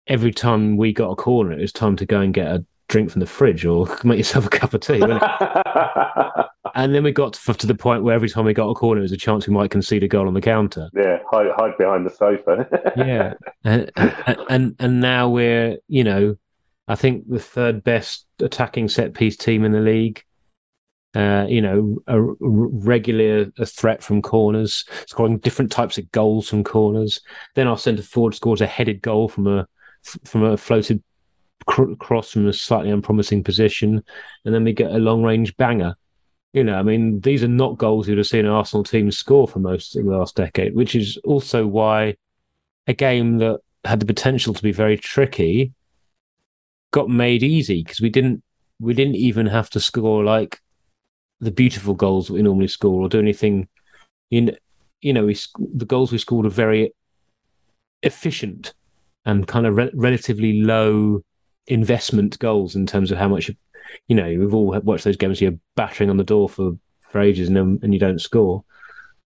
Speaker 2: every time we got a corner, it was time to go and get a drink from the fridge or make yourself a cup of tea. and then we got to, to the point where every time we got a corner, there was a chance we might concede a goal on the counter.
Speaker 3: yeah. Hide, hide behind the sofa.
Speaker 2: yeah, and, and and now we're you know, I think the third best attacking set piece team in the league. Uh, you know, a, a regular a threat from corners, scoring different types of goals from corners. Then our centre forward scores a headed goal from a from a floated cr- cross from a slightly unpromising position, and then we get a long range banger. You know, I mean, these are not goals you'd have seen an Arsenal team score for most of the last decade, which is also why a game that had the potential to be very tricky got made easy because we didn't we didn't even have to score like the beautiful goals that we normally score or do anything in you know we the goals we scored are very efficient and kind of re- relatively low investment goals in terms of how much you know we've all watched those games you're battering on the door for for ages and, and you don't score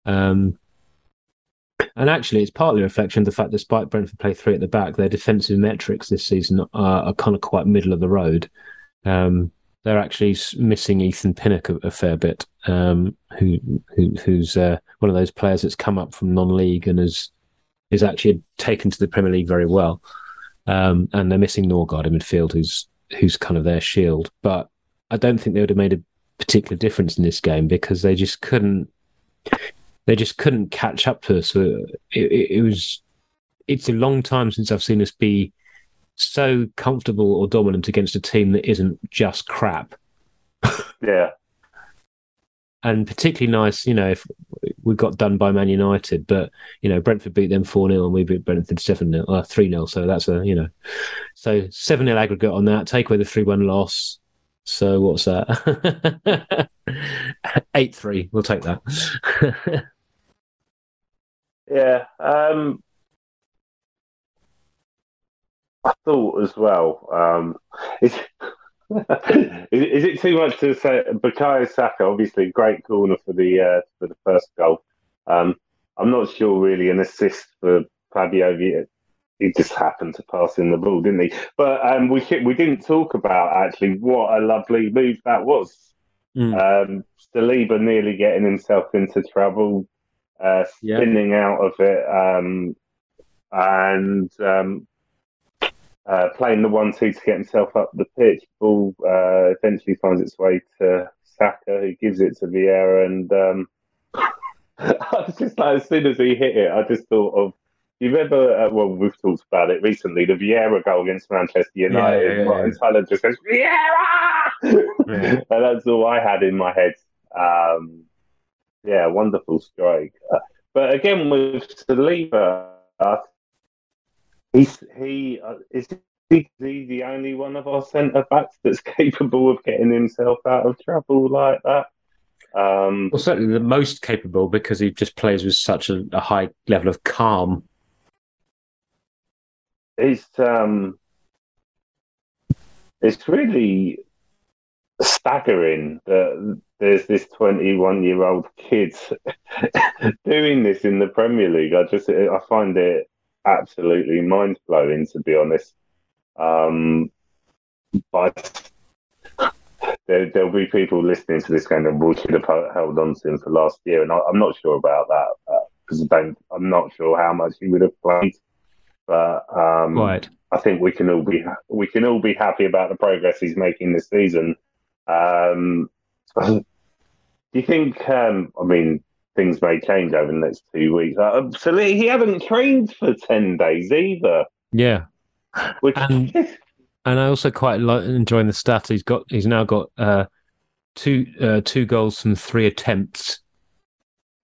Speaker 2: um and actually, it's partly a reflection of the fact that despite Brentford play three at the back, their defensive metrics this season are, are kind of quite middle of the road. Um, they're actually missing Ethan Pinnock a, a fair bit, um, who, who who's uh, one of those players that's come up from non-league and has is actually taken to the Premier League very well. Um, and they're missing Norgaard in midfield, who's who's kind of their shield. But I don't think they would have made a particular difference in this game because they just couldn't they just couldn't catch up to us. So it, it, it was it's a long time since I've seen us be so comfortable or dominant against a team that isn't just crap.
Speaker 3: yeah.
Speaker 2: And particularly nice, you know, if we got done by Man United, but you know, Brentford beat them four 0 and we beat Brentford seven 0 uh, three 0 So that's a you know, so seven 0 aggregate on that. Take away the three one loss. So what's that? Eight three. We'll take that.
Speaker 3: Yeah. Um, I thought as well. Um, is, is, it too much to say? Bukayo Saka, obviously, great corner for the uh, for the first goal. Um, I'm not sure really an assist for Fabio. He just happened to pass in the ball, didn't he? But um, we we didn't talk about actually what a lovely move that was.
Speaker 2: Mm.
Speaker 3: Um, Saliba nearly getting himself into trouble, uh,
Speaker 2: Yeah.
Speaker 3: spinning out of it, um, and um, uh, playing the one-two to get himself up the pitch. Ball uh, eventually finds its way to Saka, who gives it to Vieira, and um, I was just like, as soon as he hit it, I just thought of. You've ever, uh, well, we've talked about it recently, the Vieira goal against Manchester United.
Speaker 2: Yeah, yeah, yeah.
Speaker 3: Martin Tyler just goes, Vieira!
Speaker 2: Yeah.
Speaker 3: and that's all I had in my head. Um, yeah, wonderful strike. Uh, but again, with Saliba, uh, he's, he uh, is he the only one of our centre backs that's capable of getting himself out of trouble like that. Um,
Speaker 2: Well, certainly the most capable because he just plays with such a, a high level of calm.
Speaker 3: it's um, it's really staggering that there's this 21 year old kid doing this in the Premier League. I just I find it absolutely mind blowing to be honest. Um, but there, there'll be people listening to this going, "We should have held on to him for last year," and I, I'm not sure about that because uh, I am not sure how much he would have played, but um,
Speaker 2: Right.
Speaker 3: I think we can all be we can all be happy about the progress he's making this season. Um, do you think? Um, I mean, things may change over the next two weeks. Uh, so he hasn't trained for ten days either.
Speaker 2: Yeah.
Speaker 3: Which
Speaker 2: And- And I also quite like enjoying the stat. He's got he's now got uh, two uh, two goals from three attempts,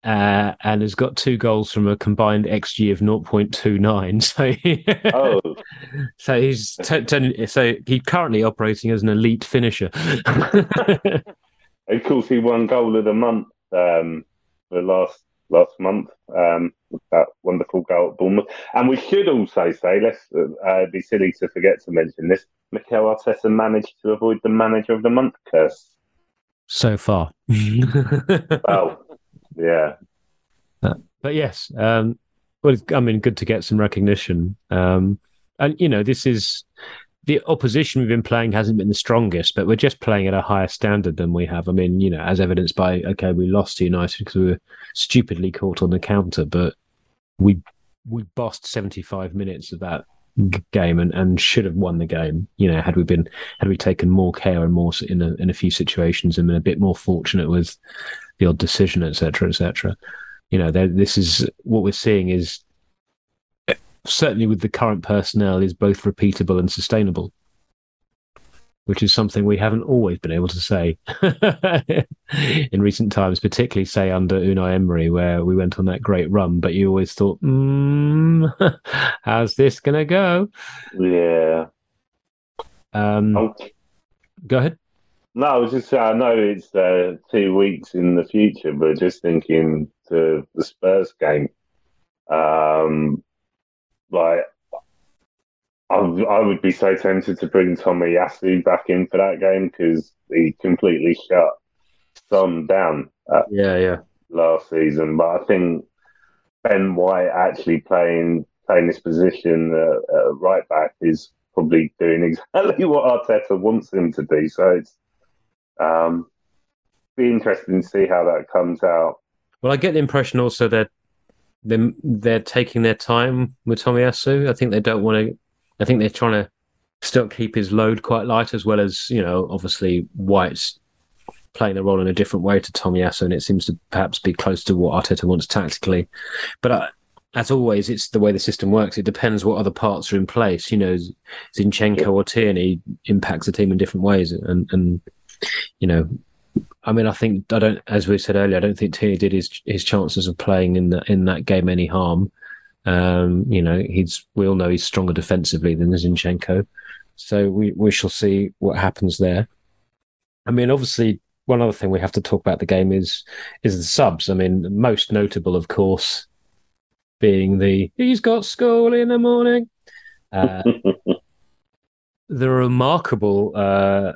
Speaker 2: uh, and has got two goals from a combined xG of 0.29. So he,
Speaker 3: oh,
Speaker 2: so he's t- t- so he's currently operating as an elite finisher.
Speaker 3: of course, he won goal of the month um, the last last month. Um, with that wonderful goal at Bournemouth. And we should also say, let's uh, be silly to forget to mention this. Mikel Arteta managed to avoid the manager of the month curse.
Speaker 2: so far.
Speaker 3: Oh, yeah.
Speaker 2: but yes, um, well, I mean, good to get some recognition. Um, and you know, this is the opposition we've been playing hasn't been the strongest, but we're just playing at a higher standard than we have. I mean, you know, as evidenced by okay, we lost to United because we were stupidly caught on the counter, but we we bossed seventy five minutes of that game and, and should have won the game. You know, had we been had we taken more care and more in a in a few situations and been a bit more fortunate with the odd decision, etc., etc you know, this is what we're seeing is certainly with the current personnel is both repeatable and sustainable, which is something we haven't always been able to say in recent times, particularly say under Unai Emery, where we went on that great run. But you always thought, mm, how's this going to go?
Speaker 3: Yeah.
Speaker 2: Um,
Speaker 3: Oh,
Speaker 2: Go ahead.
Speaker 3: no, I was just saying, I know it's uh, two weeks in the future, but just thinking to the Spurs game, um, like, I, I would be so tempted to bring Tomiyasu back in for that game because he completely shut Son down
Speaker 2: Yeah, yeah.
Speaker 3: last season. But I think Ben White actually playing playing this position uh, uh, right back is probably doing exactly what Arteta wants him to do. So it's um, be interesting to see how that comes out.
Speaker 2: Well, I get the impression also that they're, they're taking their time with Tomiyasu. I think they don't want to. I think they're trying to still keep his load quite light, as well as you know, obviously White's playing the role in a different way to Tomiyasu, and it seems to perhaps be close to what Arteta wants tactically. But uh, as always, it's the way the system works. It depends what other parts are in place. You know, Zinchenko or Tierney impacts the team in different ways, and and you know, I mean, I think I don't, as we said earlier, I don't think Tierney did his his chances of playing in the in that game any harm. Um, you know, he's we all know he's stronger defensively than Zinchenko, so we we shall see what happens there. I mean, obviously, one other thing we have to talk about the game is is the subs. I mean, most notable, of course, being the he's got school in the morning. Uh, the remarkable uh,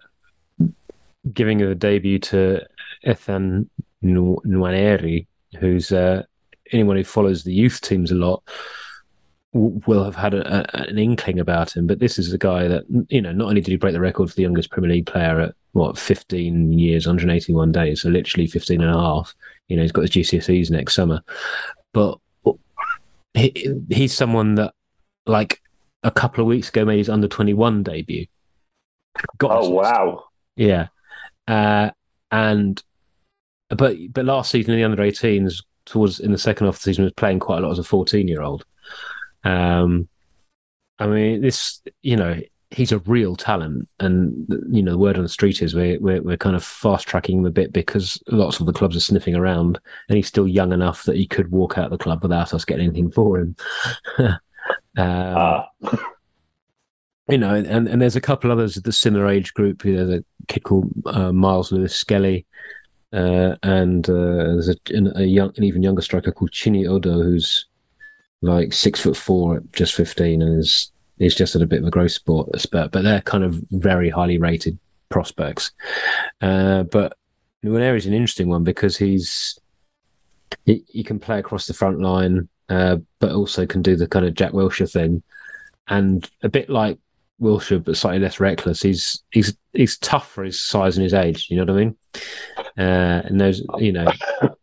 Speaker 2: giving a debut to Ethan Nwaneri, who's uh, anyone who follows the youth teams a lot w- will have had a, a, an inkling about him. But this is a guy that you know not only did he break the record for the youngest Premier League player at what 15 years, 181 days, so literally 15 and a half. You know, he's got his GCSEs next summer, but he, he's someone that like a couple of weeks ago made his under 21 debut.
Speaker 3: Got oh, wow.
Speaker 2: Yeah. Uh, and, but, but last season in the under 18s, towards in the second half of the season, was playing quite a lot as a 14 year old. Um, I mean, this, you know, he's a real talent, and you know the word on the street is we're we're, we're kind of fast tracking him a bit because lots of the clubs are sniffing around, and he's still young enough that he could walk out the club without us getting anything for him. um, uh. You know, and, and there's a couple others of the similar age group. You There's a kid called uh, Myles Lewis-Skelly, uh, and uh, there's a, a, young, an even younger striker called Chido Obi, who's like six foot four at just 15 and is is just at a bit of a growth spurt, but they're kind of very highly rated prospects. Uh, but is an interesting one because he's he, he, can play across the front line, uh, but also can do the kind of Jack Wilshere thing, and a bit like Wilshere, but slightly less reckless. He's he's he's tough for his size and his age. You know what I mean? Uh, and those, you know.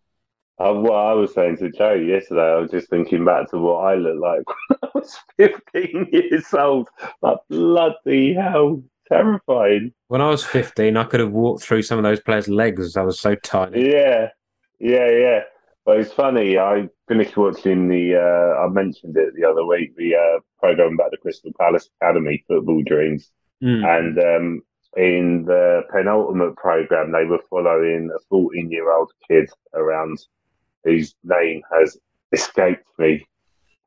Speaker 3: Uh, what I was saying to Joe yesterday, I was just thinking back to what I looked like when I was 15 years old. Like, bloody hell, terrifying.
Speaker 2: When I was 15, I could have walked through some of those players' legs. I was so tiny.
Speaker 3: Yeah, yeah, yeah. But it's funny. I finished watching the. Uh, I mentioned it the other week. The uh, program about the Crystal Palace Academy football dreams, mm. and um, in the penultimate program, they were following a 14 year old kid around whose name has escaped me.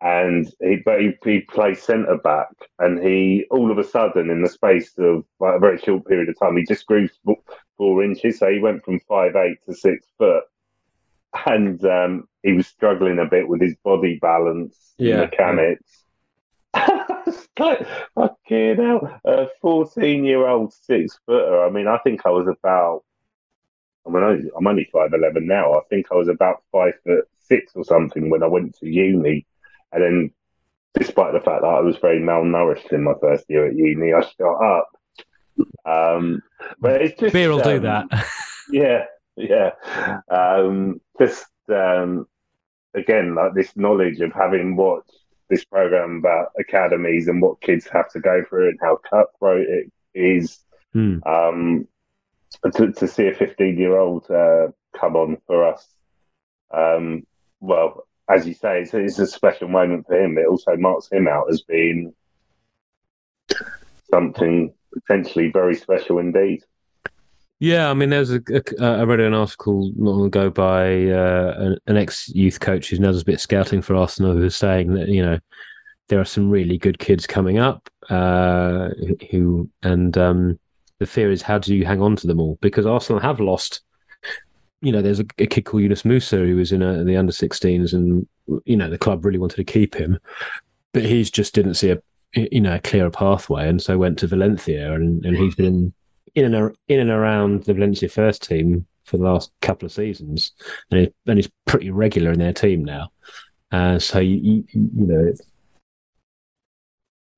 Speaker 3: And he, but he, he plays centre back, and he all of a sudden, in the space of like, a very short period of time, he just grew four, four inches. So he went from five eight to six foot, and um, he was struggling a bit with his body balance, yeah. mechanics. like, fucking hell, a fourteen-year-old six footer. I mean, I think I was about I mean, I'm only five eleven now. I think I was about five foot six or something when I went to uni, and then, despite the fact that I was very malnourished in my first year at uni, I shot up. Um, but it's just
Speaker 2: beer will
Speaker 3: um,
Speaker 2: do that.
Speaker 3: yeah, yeah. Um, just um, again, like this knowledge of having watched this program about academies and what kids have to go through and how cutthroat it is. Hmm. Um, to, to see a 15 year old uh, come on for us, um, well, as you say, it's, it's, a special moment for him. It also marks him out as being something potentially very special indeed.
Speaker 2: Yeah, I mean, there's a, a I read an article not long ago by uh, an, an ex youth coach who knows a bit of scouting for Arsenal, who was saying that you know there are some really good kids coming up uh, who and um, the fear is how do you hang on to them all? Because Arsenal have lost. You know, there's a, a kid called Yunus Musah who was in a, the under 16s, and you know the club really wanted to keep him, but he's just didn't see a you know a clearer pathway, and so went to Valencia, and, and he's been in and in and around the Valencia first team for the last couple of seasons, and, he, and he's pretty regular in their team now. Uh, so you, you, you know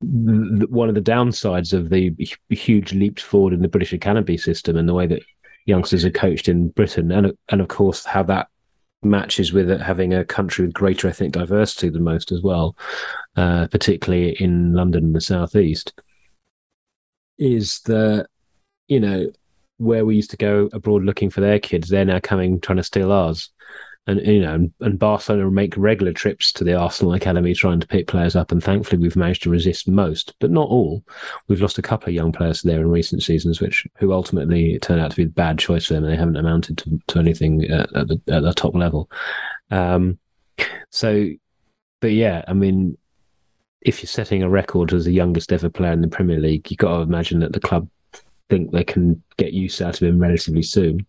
Speaker 2: one of the downsides of the huge leaps forward in the British academy system and the way that youngsters are coached in Britain, and and of course how that matches with having a country with greater ethnic diversity than most as well, uh, particularly in London and the southeast, is that you know where we used to go abroad looking for their kids, they're now coming trying to steal ours and you know, and Barcelona make regular trips to the Arsenal academy trying to pick players up, and thankfully we've managed to resist most, but not all. We've lost a couple of young players there in recent seasons, which who ultimately turned out to be a bad choice for them, and they haven't amounted to, to anything at, at, the, at the top level. Um, so, but yeah, I mean, if you're setting a record as the youngest ever player in the Premier League, you've got to imagine that the club think they can get use out of him relatively soon.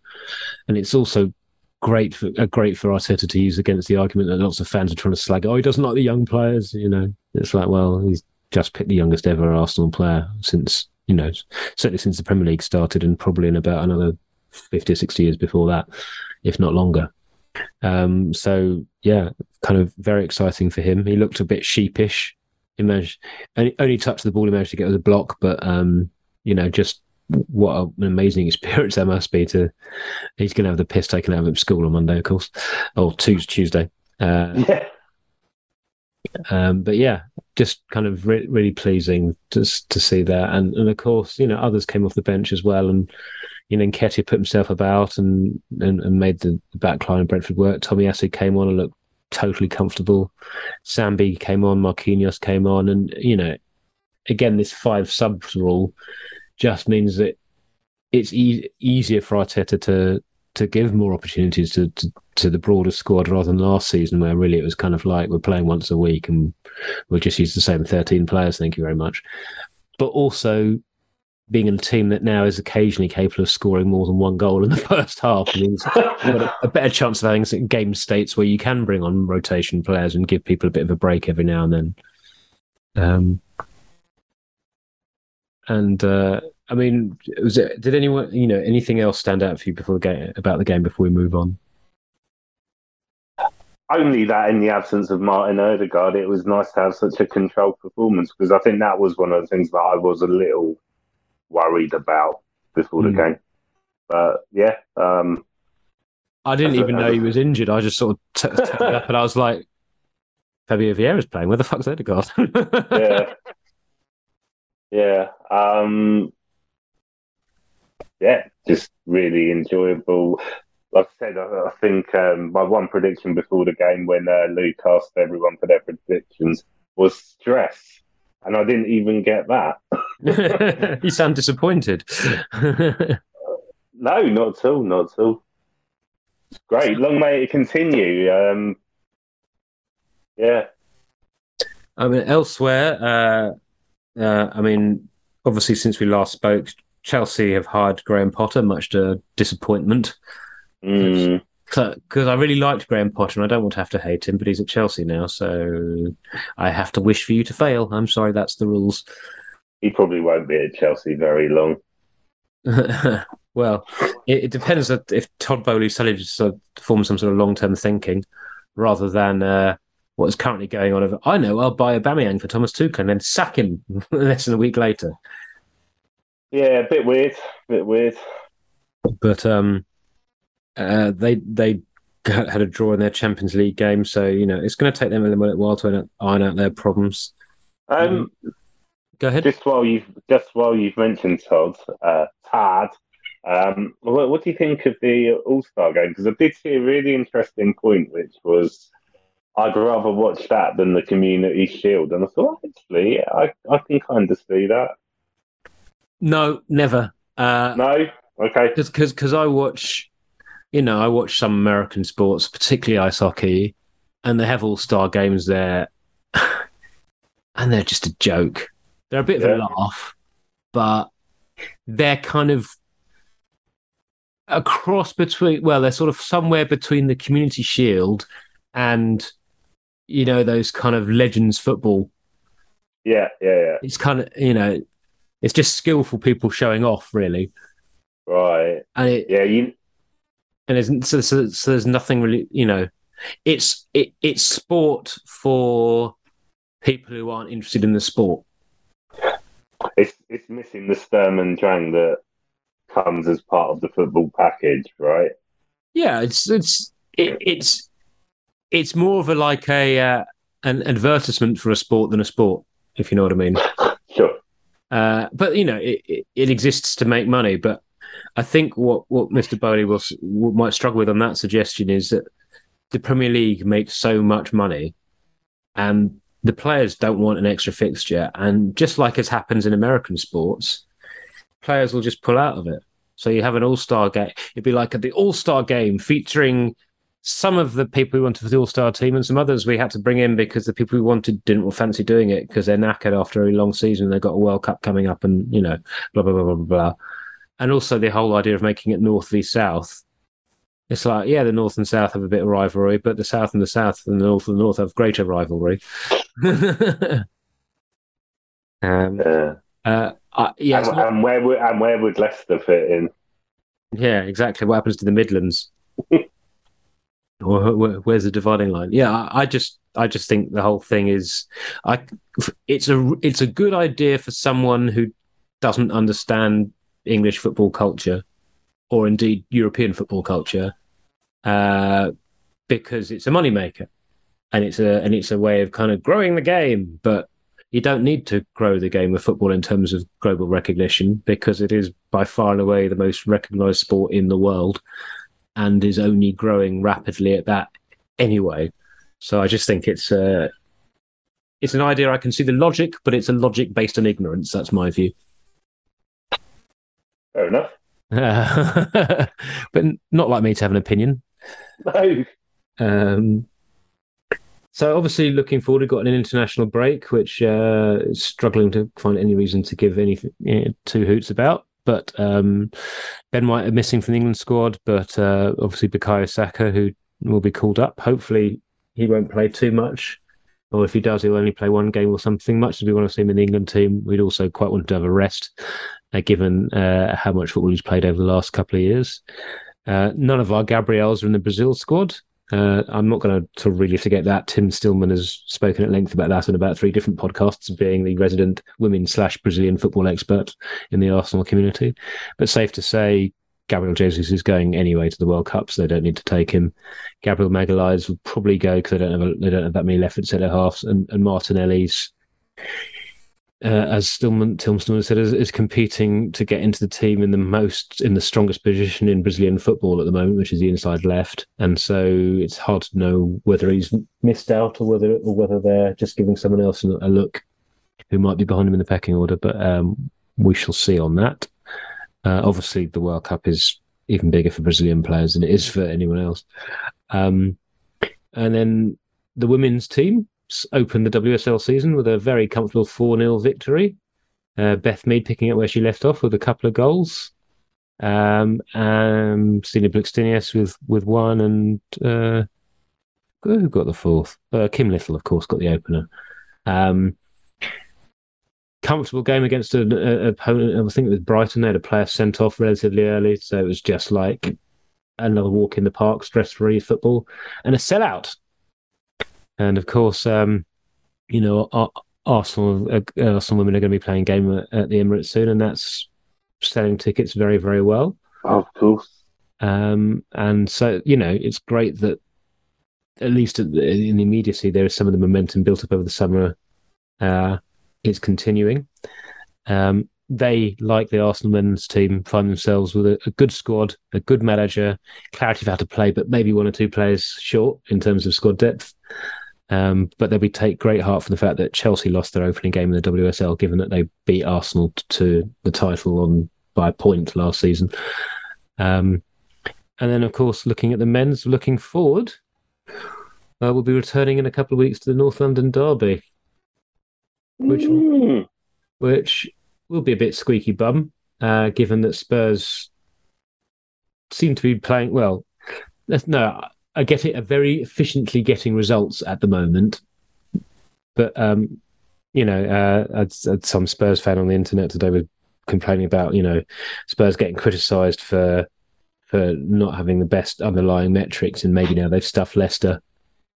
Speaker 2: And it's also great for uh, great for Arteta to use against the argument that lots of fans are trying to slag. Oh, he doesn't like the young players. You know, it's like, well, he's just picked the youngest ever Arsenal player since you know certainly since the Premier League started, and probably in about another fifty or sixty years before that, if not longer. Um, so yeah, kind of very exciting for him. He looked a bit sheepish. He managed only, only touched the ball. He managed to get with a block, but um, you know, just what an amazing experience that must be to he's going to have the piss taken out of him school on monday of course or tuesday uh, yeah Um, but yeah, just kind of re- really pleasing to to see that, and and of course, you know, others came off the bench as well, and you know, Nketiah put himself about and and, and made the, the backline of Brentford work. Tomiyasu came on and looked totally comfortable. Sambi came on, Marquinhos came on, and you know, again, this five subs rule just means that it's e- easier for Arteta to to give more opportunities to, to, to the broader squad rather than last season, where really it was kind of like we're playing once a week and we'll just use the same thirteen players. Thank you very much. But also being in a team that now is occasionally capable of scoring more than one goal in the first half means a, a, better chance of having game states where you can bring on rotation players and give people a bit of a break every now and then. Um, and uh, I mean, was it? Did anyone, you know, anything else stand out for you before the game about the game before we move on?
Speaker 3: Only that, in the absence of Martin Odegaard, it was nice to have such a controlled performance because I think that was one of the things that I was a little worried about before the mm. game. But yeah, um,
Speaker 2: I didn't even know he was injured. I just sort of t- t- up and I was like, Fabio Vieira's playing. Where the fuck's Odegaard?
Speaker 3: yeah, yeah, um, yeah. Just really enjoyable. Like I said, I, I think um, my one prediction before the game when uh, Luke asked everyone for their predictions was stress and I didn't even get
Speaker 2: that. you sound disappointed.
Speaker 3: no, not at all. Not at all. Great. Long may it continue. Um, yeah.
Speaker 2: I mean, elsewhere, uh, uh, I mean, obviously, since we last spoke, Chelsea have hired Graham Potter, much to disappointment.
Speaker 3: Mm
Speaker 2: because I really liked Graham Potter and I don't want to have to hate him, but he's at Chelsea now, so I have to wish for you to fail. I'm sorry, that's the rules.
Speaker 3: He probably won't be at Chelsea very long.
Speaker 2: well, it, it, depends if Todd Boehly suddenly sort of form some sort of long term thinking rather than uh, what is currently going on. I know I'll buy a Aubameyang for Thomas Tuchel and then sack him less than a week later.
Speaker 3: Yeah, a bit weird, a bit weird.
Speaker 2: But um, uh, they they had a draw in their Champions League game, so you know it's going to take them a little while to iron out their problems.
Speaker 3: Um,
Speaker 2: go ahead.
Speaker 3: Just while you've just while you've mentioned Todd, uh, Tad, um, what, what, do you think of the All Star game? Because I did see a really interesting point, which was I'd rather watch that than the Community Shield, and I thought actually I I can kind of see that.
Speaker 2: No, never. Uh,
Speaker 3: no, okay.
Speaker 2: Because because I watch you know, I watch some American sports, particularly ice hockey, and they have all star games there, and they're just a joke. They're a bit yeah. of a laugh, but they're kind of a cross between, well, they're sort of somewhere between the Community Shield and, you know, those kind of legends football.
Speaker 3: Yeah, yeah, yeah.
Speaker 2: It's kind of, you know, it's just skillful people showing off, really.
Speaker 3: Right.
Speaker 2: And it,
Speaker 3: yeah, you
Speaker 2: and there's so, so, so there's nothing really, you know, it's it, it's sport for people who aren't interested in the sport.
Speaker 3: It's it's missing the Sturm and Drang that comes as part of the football package, right?
Speaker 2: Yeah, it's it's it, it's it's more of a like a uh, an advertisement for a sport than a sport, if you know what I mean. Uh, but you know, it, it, it exists to make money, but I think what, what Mr. Boehly will, will, might struggle with on that suggestion is that the Premier League makes so much money, and the players don't want an extra fixture. And just like as happens in American sports, players will just pull out of it. So you have an All Star game. It'd be like the All Star game featuring some of the people who wanted for the All Star team and some others we had to bring in because the people who wanted didn't fancy doing it because they're knackered after a long season. They've got a World Cup coming up, and you know, blah blah blah blah blah and also the whole idea of making it north v south. It's like, yeah, the north and south have a bit of rivalry, but the south and the south and the north and the north have greater rivalry. um,
Speaker 3: yeah.
Speaker 2: Uh, uh, yeah,
Speaker 3: and, not... and, where would and where would Leicester fit in?
Speaker 2: Yeah, exactly. What happens to the Midlands? or where's the dividing line? Yeah, I, just I just think the whole thing is, I it's a it's a good idea for someone who doesn't understand English football culture, or indeed European football culture, uh, because it's a moneymaker. and it's a and it's a way of kind of growing the game. But you don't need to grow the game of football in terms of global recognition because it is by far and away the most recognized sport in the world and is only growing rapidly at that anyway. So I just think it's a uh, it's an idea I can see the logic, but it's a logic based on ignorance. That's my view.
Speaker 3: Fair enough.
Speaker 2: but not like me to have an opinion.
Speaker 3: No.
Speaker 2: Um, so obviously, looking forward, we've got an international break, which uh, is struggling to find any reason to give any you know, two hoots about. But um, Ben White are missing from the England squad, but uh, obviously Bukayo Saka, who will be called up. Hopefully, he won't play too much, or if he does, he'll only play one game or something. Much as we want to see him in the England team, we'd also quite want to have a rest, uh, given uh, how much football he's played over the last couple of years. Uh, none of our Gabriels are in the Brazil squad. Uh, I'm not going to really forget that. Tim Stillman has spoken at length about that in about three different podcasts, being the resident women slash Brazilian football expert in the Arsenal community. But safe to say, Gabriel Jesus is going anyway to the World Cup, so they don't need to take him. Gabriel Magalhaes will probably go because they don't have a, they don't have that many left at centre halves, and, and Martinelli's uh, as Stillman, Stillman said, is, is, competing to get into the team in the most, in the strongest position in Brazilian football at the moment, which is the inside left. And so it's hard to know whether he's missed out or whether or whether they're just giving someone else a look who might be behind him in the pecking order. But um, we shall see on that. Uh, obviously, the World Cup is even bigger for Brazilian players than it is for anyone else. Um, and then the women's team opened the WSL season with a very comfortable 4 0 victory. Uh, Beth Mead picking up where she left off with a couple of goals. Um, um, Stina Blackstenius with, with one, and uh, who got the fourth? Uh, Kim Little, of course, got the opener. Um, comfortable game against an opponent. I think it was Brighton. They had a player sent off relatively early, so it was just like another walk in the park, stress free football, and a sellout and of course, um, you know, Arsenal, uh, Arsenal women are going to be playing game at, at, the Emirates soon, and that's selling tickets very, very well.
Speaker 3: Of course.
Speaker 2: Um, and so, you know, it's great that at least in the immediacy, there is some of the momentum built up over the summer. Uh, is continuing. Um, they, like the Arsenal men's team, find themselves with a, a, good squad, a good manager, clarity of how to play, but maybe one or two players short in terms of squad depth. Um, but they'll be take great heart from the fact that Chelsea lost their opening game in the WSL, given that they beat Arsenal to the title on by a point last season. Um, and then, of course, looking at the men's, looking forward, uh, we'll be returning in a couple of weeks to the North London Derby, which mm. which will be a bit squeaky bum, uh, given that Spurs seem to be playing well. No, I get it, are very efficiently getting results at the moment. But um, you know, uh, I had some Spurs fan on the internet today was complaining about you know Spurs getting criticised for for not having the best underlying metrics, and maybe now they've stuffed Leicester.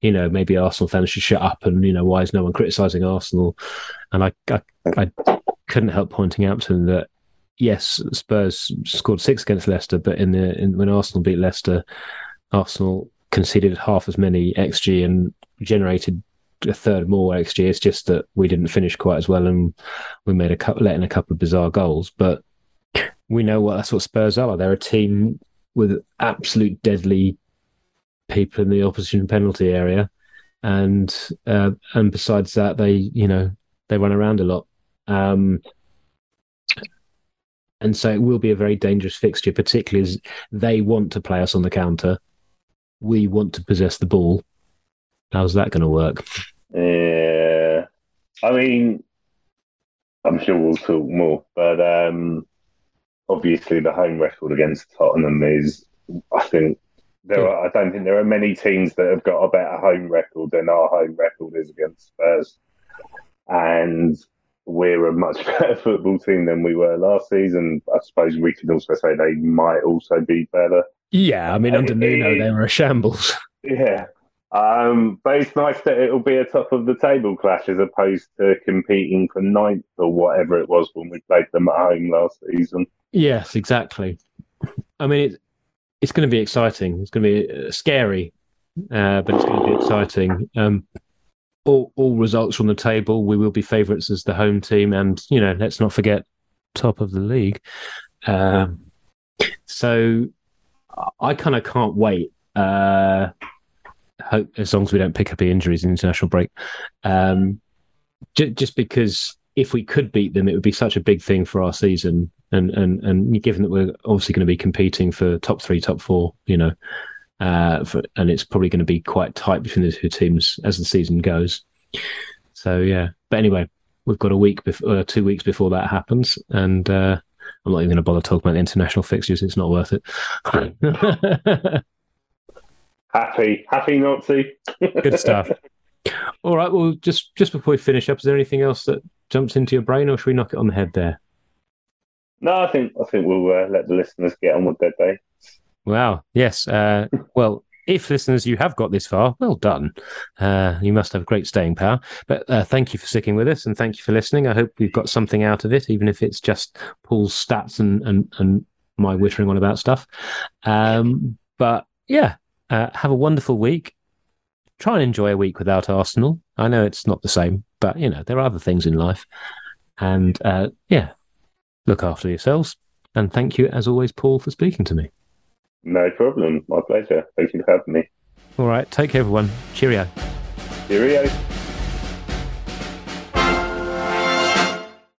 Speaker 2: You know, maybe Arsenal fans should shut up, and you know, why is no one criticising Arsenal? And I, I, I couldn't help pointing out to them that yes, Spurs scored six against Leicester, but in the in, when Arsenal beat Leicester, Arsenal conceded half as many xG and generated a third more xG. It's just that we didn't finish quite as well, and we made a couple, let in a couple of bizarre goals. But we know what that's what Spurs are. They're a team with absolute deadly people in the opposition penalty area, and uh, and besides that, they you know they run around a lot. Um, and so it will be a very dangerous fixture, particularly as they want to play us on the counter we want to possess the ball. How's that going to work?
Speaker 3: Yeah, I mean, I'm sure we'll talk more, but um, obviously the home record against Tottenham is, I think, there are, I don't think there are many teams that have got a better home record than our home record is against Spurs, and we're a much better football team than we were last season. I suppose we can also say they might also be better.
Speaker 2: Yeah, I mean, under Nuno, they were a shambles.
Speaker 3: Yeah. Um, but it's nice that it'll be a top of the table clash as opposed to competing for ninth or whatever it was when we played them at home last season.
Speaker 2: Yes, exactly. I mean, it, it's going to be exciting. It's going to be uh, scary uh, but it's going to be exciting. Um, all, all results from the table. We will be favourites as the home team, and you know, let's not forget top of the league. Um, so I kind of can't wait. Uh, hope as long as we don't pick up the injuries in international break, um, j- just because if we could beat them, it would be such a big thing for our season. And and and given that we're obviously going to be competing for top three, top four, you know, uh, for, and it's probably going to be quite tight between the two teams as the season goes. So yeah, but anyway, we've got a week before, uh, two weeks before that happens, and uh, I'm not even going to bother talking about the international fixtures. It's not worth it.
Speaker 3: happy, happy Nazi.
Speaker 2: Good stuff. All right. Well, just just before we finish up, is there anything else that jumps into your brain, or should we knock it on the head there?
Speaker 3: No, I think I think we'll uh, let the listeners get on with their day.
Speaker 2: Wow. Yes. Uh, well, if listeners you have got this far, well done. Uh, you must have great staying power. But uh, thank you for sticking with us and thank you for listening. I hope we've got something out of it, even if it's just Paul's stats and and, and my whittering on about stuff. Um, but yeah, uh, have a wonderful week. Try and enjoy a week without Arsenal. I know it's not the same, but you know there are other things in life. And uh, yeah, look after yourselves. And thank you, as always, Paul, for speaking to me.
Speaker 3: No problem. My pleasure. Thank you for having me.
Speaker 2: All right. Take care, everyone. Cheerio.
Speaker 3: Cheerio.